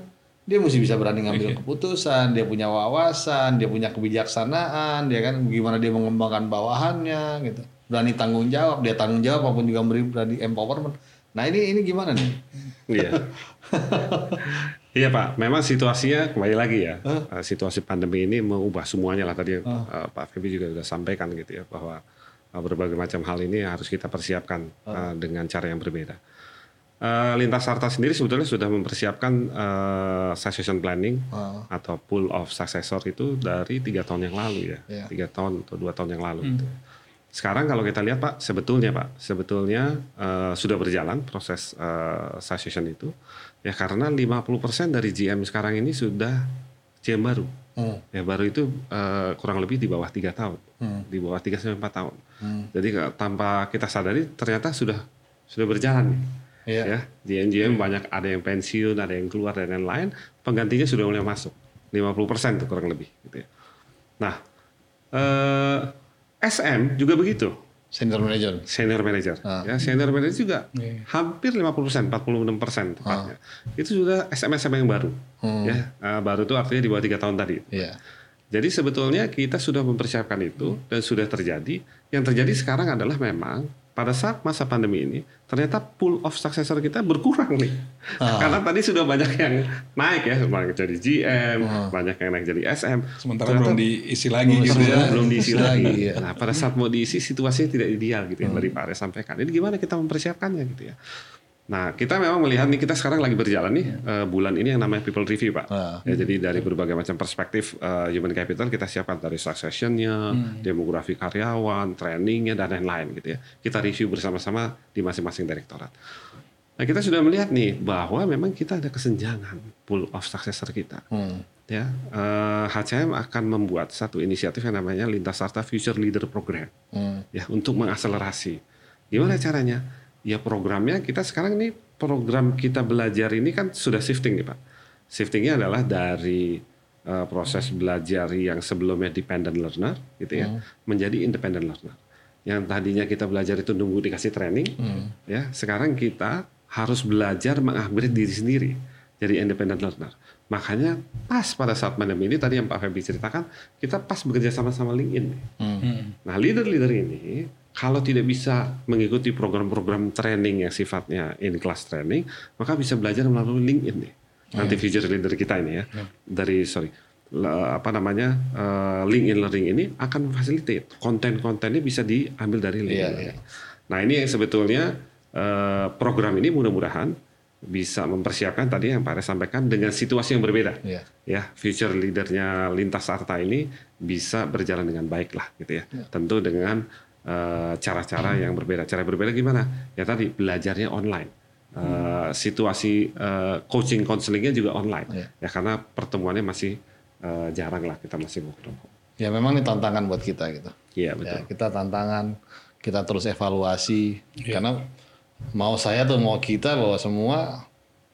Dia mesti bisa berani ngambil keputusan dia punya wawasan dia punya kebijaksanaan dia kan gimana dia mengembangkan bawahannya gitu. Berani tanggung jawab dia tanggung jawab maupun juga berani empowerment. Nah ini ini gimana nih? Iya Iya Pak, memang situasinya kembali lagi ya, huh? Eh, situasi pandemi ini mengubah semuanya lah tadi huh? uh, eh, Pak Febi juga sudah sampaikan gitu ya bahwa uh, berbagai macam hal ini harus kita persiapkan huh? uh, dengan cara yang berbeda. Lintas Sarta sendiri sebetulnya sudah mempersiapkan uh, succession planning uh. atau pool of successor itu dari tiga tahun yang lalu ya, yeah. tiga tahun atau dua tahun yang lalu. Hmm. Gitu. Sekarang kalau kita lihat Pak, sebetulnya Pak, sebetulnya uh, sudah berjalan proses uh, succession itu Ya karena 50% dari GM sekarang ini sudah GM baru. Hmm. Ya baru itu uh, kurang lebih di bawah tiga tahun, hmm. di bawah tiga sampai empat tahun. Hmm. Jadi tanpa kita sadari ternyata sudah sudah berjalan. Yeah. Ya GM GM hmm. banyak ada yang pensiun, ada yang keluar dan lain-lain. Penggantinya sudah mulai masuk, 50% tuh kurang lebih. Gitu ya. Nah uh, eh, SM juga begitu. Senior manager. Senior manager. Ah. Ya, senior manager juga yeah. hampir 50 persen, 46 persen tepatnya. Ah. Itu sudah SMS yang baru. Hmm. Ya, uh, baru itu artinya di bawah tiga tahun tadi. Yeah. Jadi sebetulnya kita sudah mempersiapkan itu dan sudah terjadi. Yang terjadi sekarang adalah memang pada saat masa pandemi ini ternyata pool of successor kita berkurang nih. Ah. Karena tadi sudah banyak yang naik ya, banyak jadi GM, ah. banyak yang naik jadi SM. Sementara ternyata, belum diisi lagi belum gitu ya. Belum diisi lagi. Ya. Nah, pada saat mau diisi situasinya tidak ideal gitu ya, hmm. dari Pak Arya sampaikan. Ini gimana kita mempersiapkannya gitu ya. Nah, kita memang melihat nih kita sekarang lagi berjalan nih uh, bulan ini yang namanya people review, Pak. Uh, ya, jadi dari berbagai macam perspektif uh, human capital kita siapkan dari successionnya, hmm. demografi karyawan, trainingnya dan lain-lain gitu ya. Kita review bersama-sama di masing-masing direktorat. Nah, kita sudah melihat nih bahwa memang kita ada kesenjangan pool of successor kita. Hmm. Ya, uh, eh, HCM akan membuat satu inisiatif yang namanya Lintas Sarta Future Leader Program. Hmm. Ya, untuk mengakselerasi. Gimana hmm. caranya? Ya programnya kita sekarang ini program kita belajar ini kan sudah shifting nih Pak. Shiftingnya adalah dari uh, proses belajar yang sebelumnya dependent learner gitu ya hmm. menjadi independent learner. Yang tadinya kita belajar itu nunggu dikasih training, hmm. ya sekarang kita harus belajar mengupgrade diri sendiri. jadi independent learner. Makanya pas pada saat pandemi ini tadi yang Pak Feby ceritakan, kita pas bekerja sama-sama LinkedIn. Hmm. Nah, leader-leader ini kalau tidak bisa mengikuti program-program training yang sifatnya in class training, maka bisa belajar melalui LinkedIn nih. Nanti future leader kita ini ya. Dari sorry apa namanya eh, LinkedIn Learning ini akan facilitate konten-kontennya bisa diambil dari LinkedIn. Iya, Learning. Nah ini yang sebetulnya eh, program ini mudah-mudahan bisa mempersiapkan tadi yang Pak Ares sampaikan dengan situasi yang berbeda. Iya. Ya, future leadernya Lintas Arta ini bisa berjalan dengan baik lah gitu ya. Tentu dengan cara-cara yang berbeda. Cara berbeda gimana? Ya tadi belajarnya online. Eh, situasi eh, coaching counselingnya juga online Iya. ya karena pertemuannya masih eh, jarang lah kita masih mau ketemu. Ya memang ini tantangan buat kita gitu. Iya Ya, betul. kita tantangan, kita terus evaluasi karena mau saya tuh mau kita bahwa semua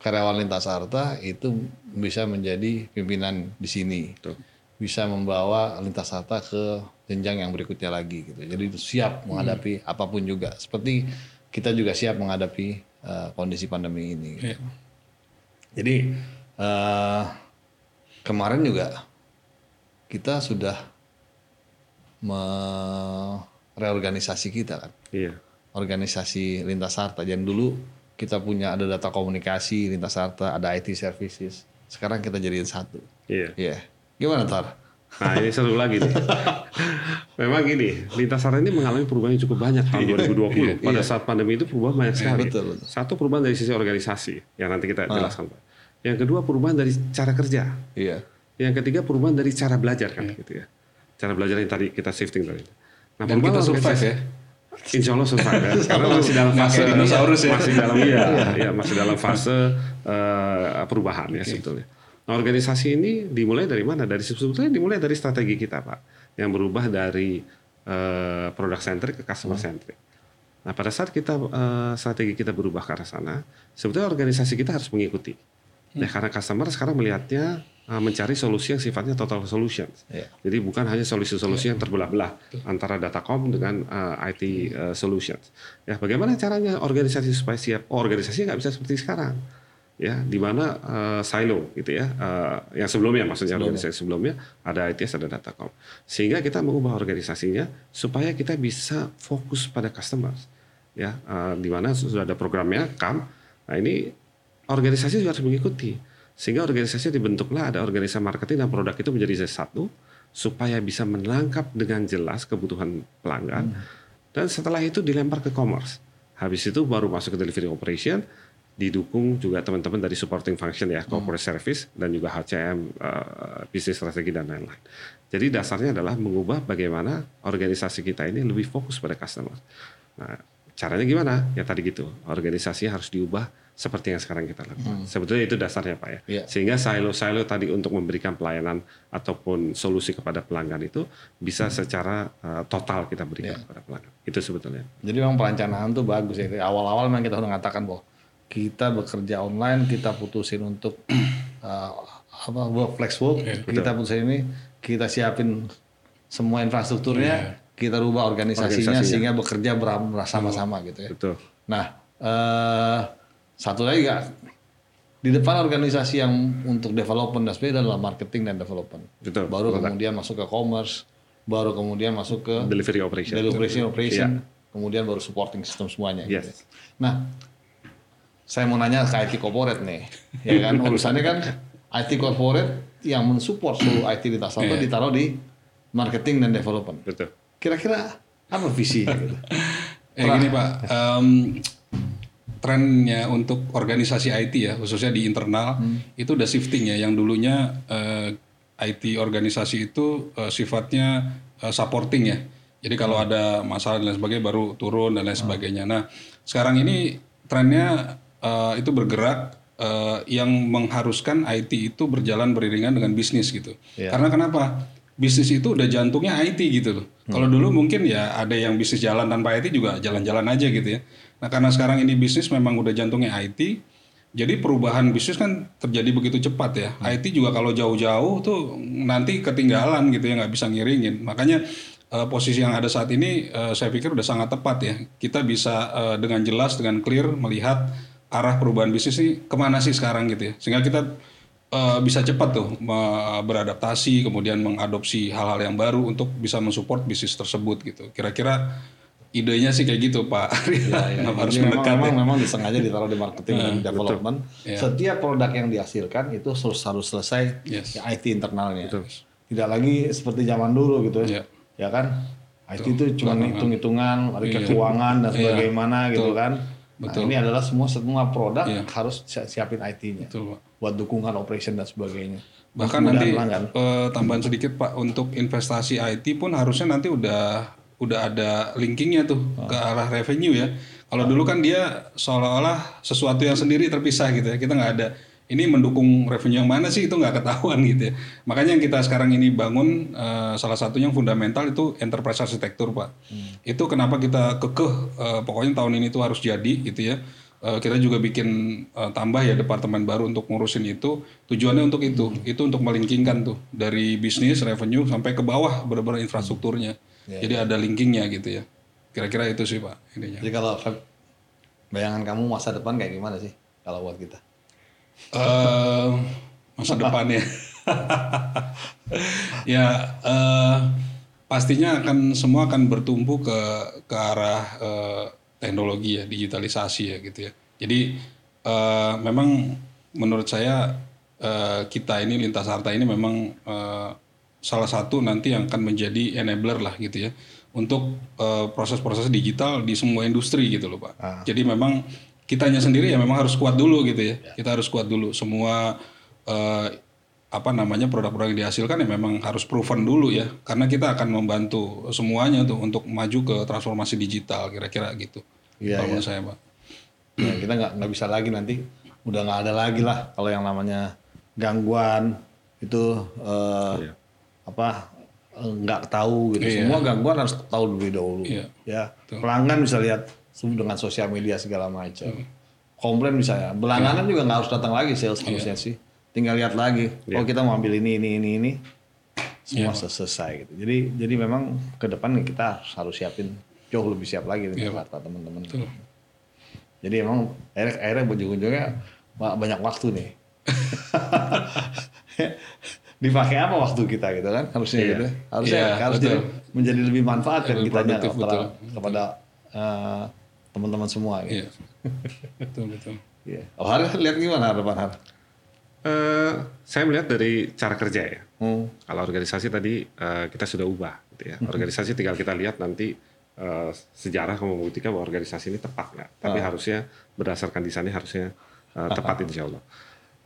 karyawan lintas harta itu bisa menjadi pimpinan di sini. Betul. Bisa membawa lintas harta ke jenjang yang berikutnya lagi gitu. Jadi itu siap menghadapi apa pun juga. Seperti kita juga siap menghadapi eh, kondisi pandemi ini. gitu. Iya. Jadi eh, kemarin juga kita sudah mereorganisasi kita kan, Iya. organisasi lintas harta. Yang dulu kita punya ada data komunikasi lintas harta, ada IT services. Sekarang kita jadiin satu. Iya. Iya. Gimana Tar? Nah ini seru lagi nih. Memang gini, lintas Sarta ini mengalami perubahan yang cukup banyak tahun 2020. Pada saat pandemi itu perubahan banyak sekali. Iya, betul, betul. Satu perubahan dari sisi organisasi yang nanti kita jelaskan. Pak. Yang kedua perubahan dari cara kerja. Iya. Yang ketiga perubahan dari cara belajar kan gitu ya. Cara belajar yang tadi kita shifting tadi. Nah, Dan perubahan kita survive ya. Insya Allah survive ya. Karena masih dalam fase dinosaurus ya. masih dalam iya, ya, masih dalam fase eh, perubahan ya sebetulnya. Nah, organisasi ini dimulai dari mana? Dari sebetulnya dimulai dari strategi kita, Pak, yang berubah dari eh, product centric ke customer centric. Nah, pada saat kita eh, strategi kita berubah ke arah sana, sebetulnya organisasi kita harus mengikuti. Nah, karena customer sekarang melihatnya eh, mencari solusi yang sifatnya total solutions. Iya. Jadi bukan hanya solusi-solusi yang terbelah-belah antara datacom dengan eh, IT eh, solutions. Ya, bagaimana caranya organisasi supaya siap? Oh, organisasi nggak bisa seperti sekarang. Ya, di mana eh, silo gitu ya. eh, yang sebelumnya maksudnya organisasi sebelumnya ada ITS ada datacom. Sehingga kita mengubah organisasinya supaya kita bisa fokus pada customers. Ya, eh, di mana sudah ada programnya CAM. Nah, ini organisasi juga harus mengikuti. Sehingga organisasi dibentuklah ada organisasi marketing dan produk itu menjadi satu supaya bisa menangkap dengan jelas kebutuhan pelanggan. Dan setelah itu dilempar ke commerce. Habis itu baru masuk ke delivery operation, didukung juga teman-teman dari supporting function ya, corporate service dan juga HCM, eh, bisnis strategi dan lain-lain. Jadi dasarnya adalah mengubah bagaimana organisasi kita ini lebih fokus pada customer. Nah, caranya gimana? Ya tadi gitu, organisasi harus diubah seperti yang sekarang kita lakukan. Sebetulnya itu dasarnya Pak ya. Iya. Sehingga silo-silo tadi untuk memberikan pelayanan ataupun solusi kepada pelanggan itu bisa secara eh, total kita berikan kepada pelanggan. Itu sebetulnya. Jadi memang perencanaan tuh bagus ya. Awal-awal memang kita udah mengatakan bahwa kita bekerja online, kita putusin untuk uh, apa work flex work, kita putusin ini, kita siapin semua infrastrukturnya, kita rubah organisasinya, Organisasinya. sehingga bekerja bersama-sama gitu ya. Betul. Nah, eh, satu lagi kak, di depan organisasi yang untuk development dan sebagainya adalah marketing dan development. Betul. Baru Betul. kemudian masuk ke commerce, baru kemudian masuk ke Delivery operation. delivery operation, Iya. kemudian baru supporting system semuanya. Yes. Gitu. Nah, saya mau nanya ke IT corporate nih, ya kan urusannya kan IT corporate yang mensupport seluruh IT di Iya. ditaruh di marketing dan development. Betul. Kira-kira apa visinya gitu? Eh gini Pak, em, trennya untuk organisasi IT ya, khususnya di internal itu udah shifting ya. Yang dulunya eh, IT organisasi itu eh, sifatnya eh, supporting ya. Jadi kalau ada masalah dan lain sebagainya baru turun dan lain sebagainya. Nah sekarang ini trennya eh, itu bergerak eh, yang mengharuskan IT itu berjalan beriringan dengan bisnis gitu. Iya. Karena kenapa? Bisnis itu udah jantungnya IT gitu loh. Kalau dulu mungkin ya ada yang bisnis jalan tanpa IT juga jalan-jalan aja gitu ya. Nah karena sekarang ini bisnis memang udah jantungnya IT, jadi perubahan bisnis kan terjadi begitu cepat ya. IT juga kalau jauh-jauh tuh nanti ketinggalan gitu ya nggak bisa ngiringin. Makanya eh, posisi yang ada saat ini eh, saya pikir udah sangat tepat ya. Kita bisa eh, dengan jelas dengan clear melihat arah perubahan bisnis ini ke mana sih sekarang gitu ya. Sehingga kita eh, bisa cepat tuh beradaptasi, kemudian mengadopsi hal-hal yang baru untuk bisa mensupport bisnis tersebut gitu. Kira-kira idenya sih kayak gitu Pak. Ya, Kenapa harus Jadi memang, mendekat ya? memang, disengaja ditaruh di marketing dan development. Iya. Setiap produk yang dihasilkan itu harus harus selesai Yes. ya, IT internalnya. Tidak lagi seperti zaman dulu gitu Iya. ya kan. IT itu cuma hitung-hitungan, ada keuangan dan Iya. sebagaimana gitu kan. Nah, Betul. ini adalah semua semua produk Iya. harus si- siapin IT-nya Betul, Pak. buat dukungan operation dan sebagainya. Bahkan Kemudahan nanti pelanggan. eh, tambahan sedikit Pak untuk investasi IT pun harusnya nanti udah udah ada linkingnya tuh ke arah revenue ya. Kalau dulu kan dia seolah-olah sesuatu yang sendiri terpisah gitu ya. Kita nggak ada. Ini mendukung revenue yang mana sih itu nggak ketahuan gitu ya. Makanya yang kita sekarang ini bangun eh, salah satunya yang fundamental itu enterprise architecture Pak. Itu kenapa kita kekeh eh, pokoknya tahun ini tuh harus jadi gitu ya. Eh, kita juga bikin eh, tambah ya departemen baru untuk ngurusin itu. Tujuannya untuk itu, itu untuk melinkingkan tuh dari bisnis revenue sampai ke bawah benar-benar infrastrukturnya. Jadi ada linkingnya gitu ya. Kira-kira itu sih pak intinya. Jadi kalau bayangan kamu masa depan kayak gimana sih kalau buat kita? Eh, masa depannya, ya eh, pastinya akan semua akan bertumbuh ke ke arah eh, teknologi ya, digitalisasi ya gitu ya. Jadi eh, memang menurut saya eh, kita ini lintas harta ini memang eh, salah satu nanti yang akan menjadi enabler lah gitu ya untuk proses-proses digital di semua industri gitu loh pak. Jadi memang kitanya sendiri ya memang harus kuat dulu gitu ya. Kita harus kuat dulu semua eh, apa namanya produk-produk yang dihasilkan ya memang harus proven dulu ya karena kita akan membantu semuanya tuh untuk maju ke transformasi digital kira-kira gitu. Iya, Kalau menurut saya pak. Ya, kita nggak nggak bisa lagi nanti udah nggak ada lagi lah kalau yang namanya gangguan itu eh, Iya. apa nggak tahu gitu semua gangguan harus tahu dulu dahulu Iya. ya pelanggan bisa lihat dengan sosial media segala macam. Komplain bisa ya. Berlangganan juga nggak harus datang lagi sales harusnya sih. Tinggal lihat lagi. Oh kita mau ambil ini ini ini ini. Semua selesai gitu. Jadi jadi memang ke depan kita harus siapin. Jauh lebih siap lagi Iya, dengan kata teman-teman. Jadi emang akhirnya, akhirnya ujung-ujungnya ba- banyak waktu nih. Dipakai apa waktu kita gitu kan? Harusnya gitu. Harusnya Iya, harusnya betul. menjadi lebih manfaat kan produktif, kepada, betul. Teman-teman semua gitu. Iya. betul betul. Iya. Oh, Har lihat gimana harapan Har? Eh, saya melihat dari cara kerja ya. Hmm. Kalau organisasi tadi eh, kita sudah ubah, gitu ya. Organisasi tinggal kita lihat nanti eh, sejarah membuktikan bahwa organisasi ini tepat nggak. Tapi harusnya berdasarkan desainnya harusnya eh, tepat insya Allah.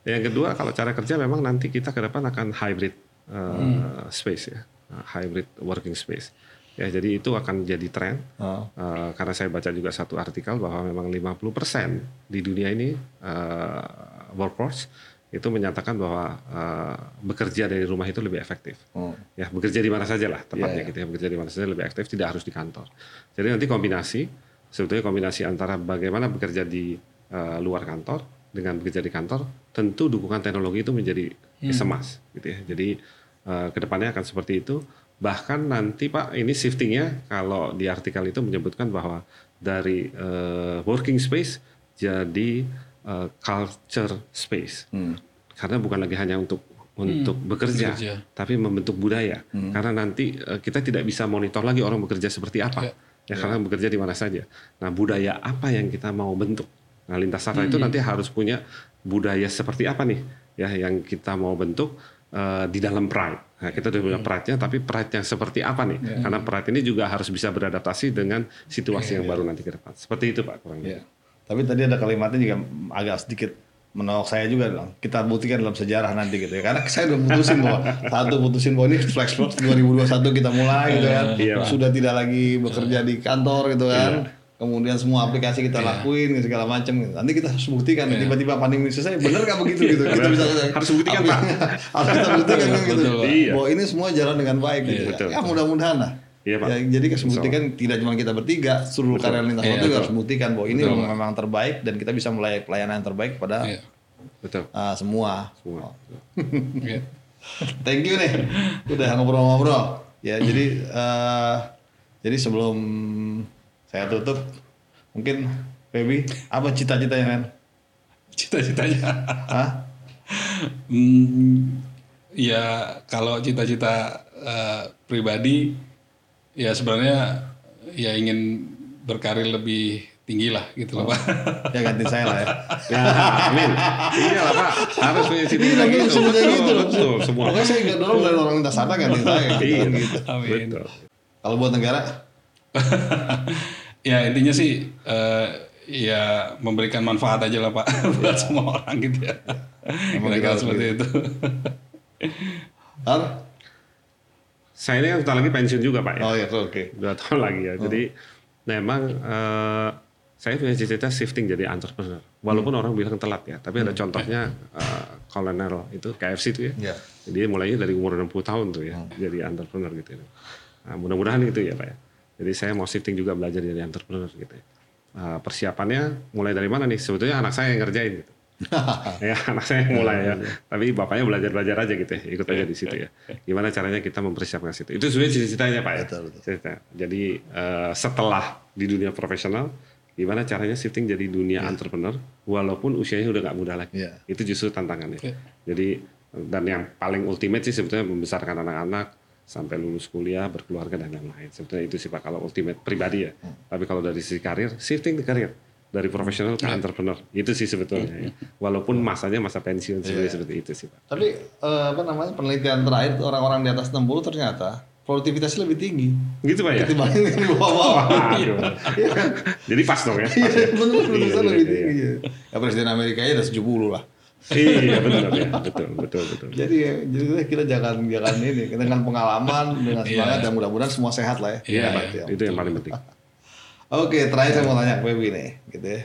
Yang kedua kalau cara kerja memang nanti kita ke depan akan hybrid eh, space ya, hybrid working space. Ya jadi itu akan jadi tren. Oh. Eh, karena saya baca juga satu artikel bahwa memang 50% di dunia ini eh, workforce itu menyatakan bahwa eh, bekerja dari rumah itu lebih efektif. Oh. Ya, bekerja di mana saja lah tepatnya Iya, iya. gitu ya. Bekerja di mana saja lebih efektif, tidak harus di kantor. Jadi nanti kombinasi sebetulnya kombinasi antara bagaimana bekerja di eh, luar kantor dengan bekerja di kantor, tentu dukungan teknologi itu menjadi Hmm. semas gitu ya. Jadi eh, ke depannya akan seperti itu. Bahkan nanti Pak ini shiftingnya kalau di artikel itu menyebutkan bahwa dari eh, working space jadi eh, culture space karena bukan lagi hanya untuk untuk bekerja, bekerja. tapi membentuk budaya. Karena nanti eh, kita tidak bisa monitor lagi orang bekerja seperti apa, ya karena bekerja di mana saja. Nah budaya apa yang kita mau bentuk? Nah lintas sarta itu nanti harus punya budaya seperti apa nih, ya yang kita mau bentuk eh, di dalam pride. Nah kita sudah punya pride-nya, tapi pride yang seperti apa nih? Karena pride ini juga harus bisa beradaptasi dengan situasi yang baru nanti ke depan. Seperti itu Pak kurang lebih. Iya. Tapi tadi ada kalimatnya juga agak sedikit menolak saya juga bilang kita buktikan dalam sejarah nanti gitu ya karena saya udah putusin bahwa satu putusin bahwa ini Flexbox 2021 kita mulai gitu kan Iya, Pak. sudah tidak lagi bekerja di kantor gitu kan kemudian semua aplikasi kita lakuin segala macam gitu. nanti kita harus buktikan tiba-tiba pandemi selesai bener nggak begitu gitu kita bisa Harus buktikan, Pak. harus kita buktikan kan gitu Betul. Iya. bahwa ini semua jalan dengan baik gitu betul, ya mudah-mudahan lah Iya, Pak. Ya, jadi kita buktikan tidak cuma kita bertiga, seluruh karyawan lintas Iya, waktu juga betul. harus buktikan bahwa ini memang, memang terbaik dan kita bisa mulai pelayanan yang terbaik kepada Iya. Betul. ah, semua. Semua. Iya. Thank you nih, udah ngobrol-ngobrol. Ya jadi eh, jadi sebelum saya tutup, mungkin Baby apa cita-citanya kan? Cita-citanya. Hah? Hmm, ya kalau cita-cita eh, pribadi ya sebenarnya ya ingin berkarir lebih tinggi lah gitu loh Pak. Ya ganti saya lah ya. Ya, amin. Iya lah Pak, harus punya cita Iya, gitu. sebenarnya Betul, gitu. Betul, semua. Pokoknya saya nggak dorong dari orang lintas sana ganti saya. Gitu. Amin. betul. Kalau buat negara, ya intinya sih eh, ya memberikan manfaat aja lah Pak buat semua orang gitu ya. Kira-kira seperti itu. Har? Saya ini kan lagi pensiun juga Pak ya. Oh iya, oke. Dua tahun lagi ya. Jadi memang eh, saya punya cita-cita shifting jadi entrepreneur. Walaupun orang bilang telat ya, tapi ada contohnya eh, Colonel itu KFC itu ya. Iya. Jadi mulainya dari umur 60 tahun tuh ya, jadi entrepreneur gitu ya. Nah, mudah-mudahan gitu ya Pak ya. Jadi saya mau shifting juga belajar jadi entrepreneur gitu ya. Eh, persiapannya mulai dari mana nih? Sebetulnya anak saya yang ngerjain gitu. ya anak saya yang mulai ya. Tapi bapaknya belajar-belajar aja gitu ya, ikut aja di situ ya. Gimana caranya kita mempersiapkan situ. Itu sebenarnya cita-citanya Pak ya. Betul, betul. Cita. Jadi eh, setelah di dunia profesional, gimana caranya shifting jadi dunia entrepreneur, walaupun usianya udah nggak muda lagi. Iya. Itu justru tantangannya. Iya. Jadi dan yang paling ultimate sih sebetulnya membesarkan anak-anak sampai lulus kuliah, berkeluarga dan lain-lain. Sebetulnya itu sih Pak kalau ultimate pribadi ya. Tapi kalau dari sisi karir, shifting ke karir dari profesional ke entrepreneur. Itu sih sebetulnya ya. Walaupun masanya masa pensiun sebenarnya seperti itu sih Pak. Tapi eh, apa namanya penelitian terakhir orang-orang di atas 60 ternyata produktivitasnya lebih tinggi Gitu Pak ya. yang di bawah. Jadi pas dong ya. Iya, ya? produktivitasnya Iya, lebih iya, tinggi. Ya presiden Amerika ya udah 70 lah. Iya betul ya, betul betul betul. Jadi jadi kita jangan jangan ini dengan pengalaman dengan semangat dan mudah-mudahan semua sehat lah ya. Iya, ya. itu yang paling penting. Oke, terakhir saya mau tanya ke Baby nih, gitu ya.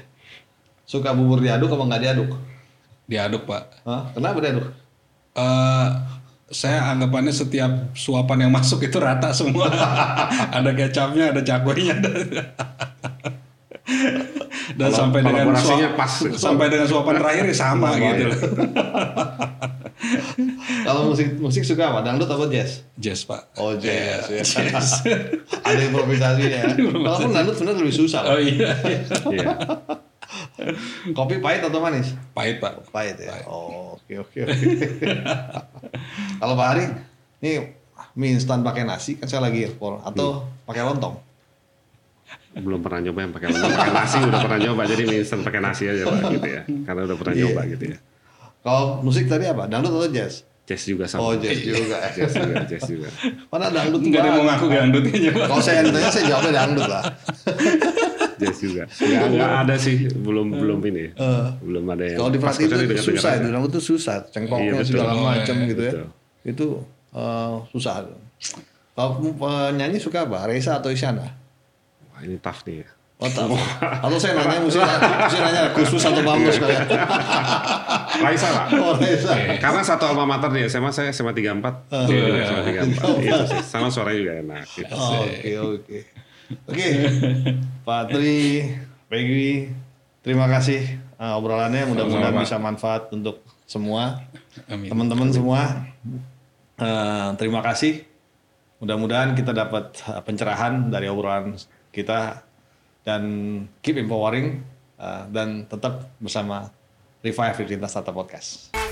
Suka bubur diaduk apa nggak diaduk? Diaduk Pak. Hah? Kenapa diaduk? Eh, saya anggapannya setiap suapan yang masuk itu rata semua. ada kecapnya, ada cakwenya, ada dan Kalau- sampai dengan suap- pas. sampai dengan suapan terakhir ya sama gitu. ya. Kalau musik musik suka apa? Dangdut apa jazz? Jazz Pak. Oh jazz. ya. Jazz. Ada improvisasinya ya. Walaupun dangdut sebenarnya lebih susah. oh iya. Iya. Kopi pahit atau manis? Pahit Pak. Pahit ya. Oh, oke oke oke. Kalau Pak Ari, ini mie instan pakai nasi kan saya lagi airport atau pakai lontong? Belum pernah nyoba yang pakai lontong, pakai nasi udah pernah nyoba jadi mie instan pakai nasi aja Pak gitu ya. Karena udah pernah nyoba gitu ya. Kalau musik tadi apa? Dangdut atau jazz? Jazz juga sama. Oh jazz juga. Jazz juga, jazz juga. Mana dangdut Enggak ada yang mau ngaku gandutnya juga. Kalau saya yang tanya saya jawabnya dangdut lah. Jazz juga. Enggak, enggak ada sih, belum belum ini. Belum ada yang Kalau di Fatih itu susah aja. itu, dangdut itu susah, cengkoknya Iya, segala Oh, macam iya, gitu ya. betul. Itu eh, susah. Kalau penyanyi suka apa? Reza atau Isyana? Wah, ini tough nih ya. Oh. Atau saya nanya mesti mesti nanya khusus atau bamus kayak. Raisa Pak. Oh, Reza. Karena satu alma mater di SMA saya SMA 34. Oh, Iya, iya. SMA 34. Itu sih. Sama suaranya juga enak gitu. Oh, Oke oke. Oke, Pak Tri, Peggy, terima kasih eh, obrolannya. Mudah-mudahan bisa manfaat untuk semua Amin. teman-teman semua. Eh, terima kasih. Mudah-mudahan kita dapat eh, pencerahan dari obrolan kita dan keep empowering eh, dan tetap bersama Revive Lintas Tata Podcast.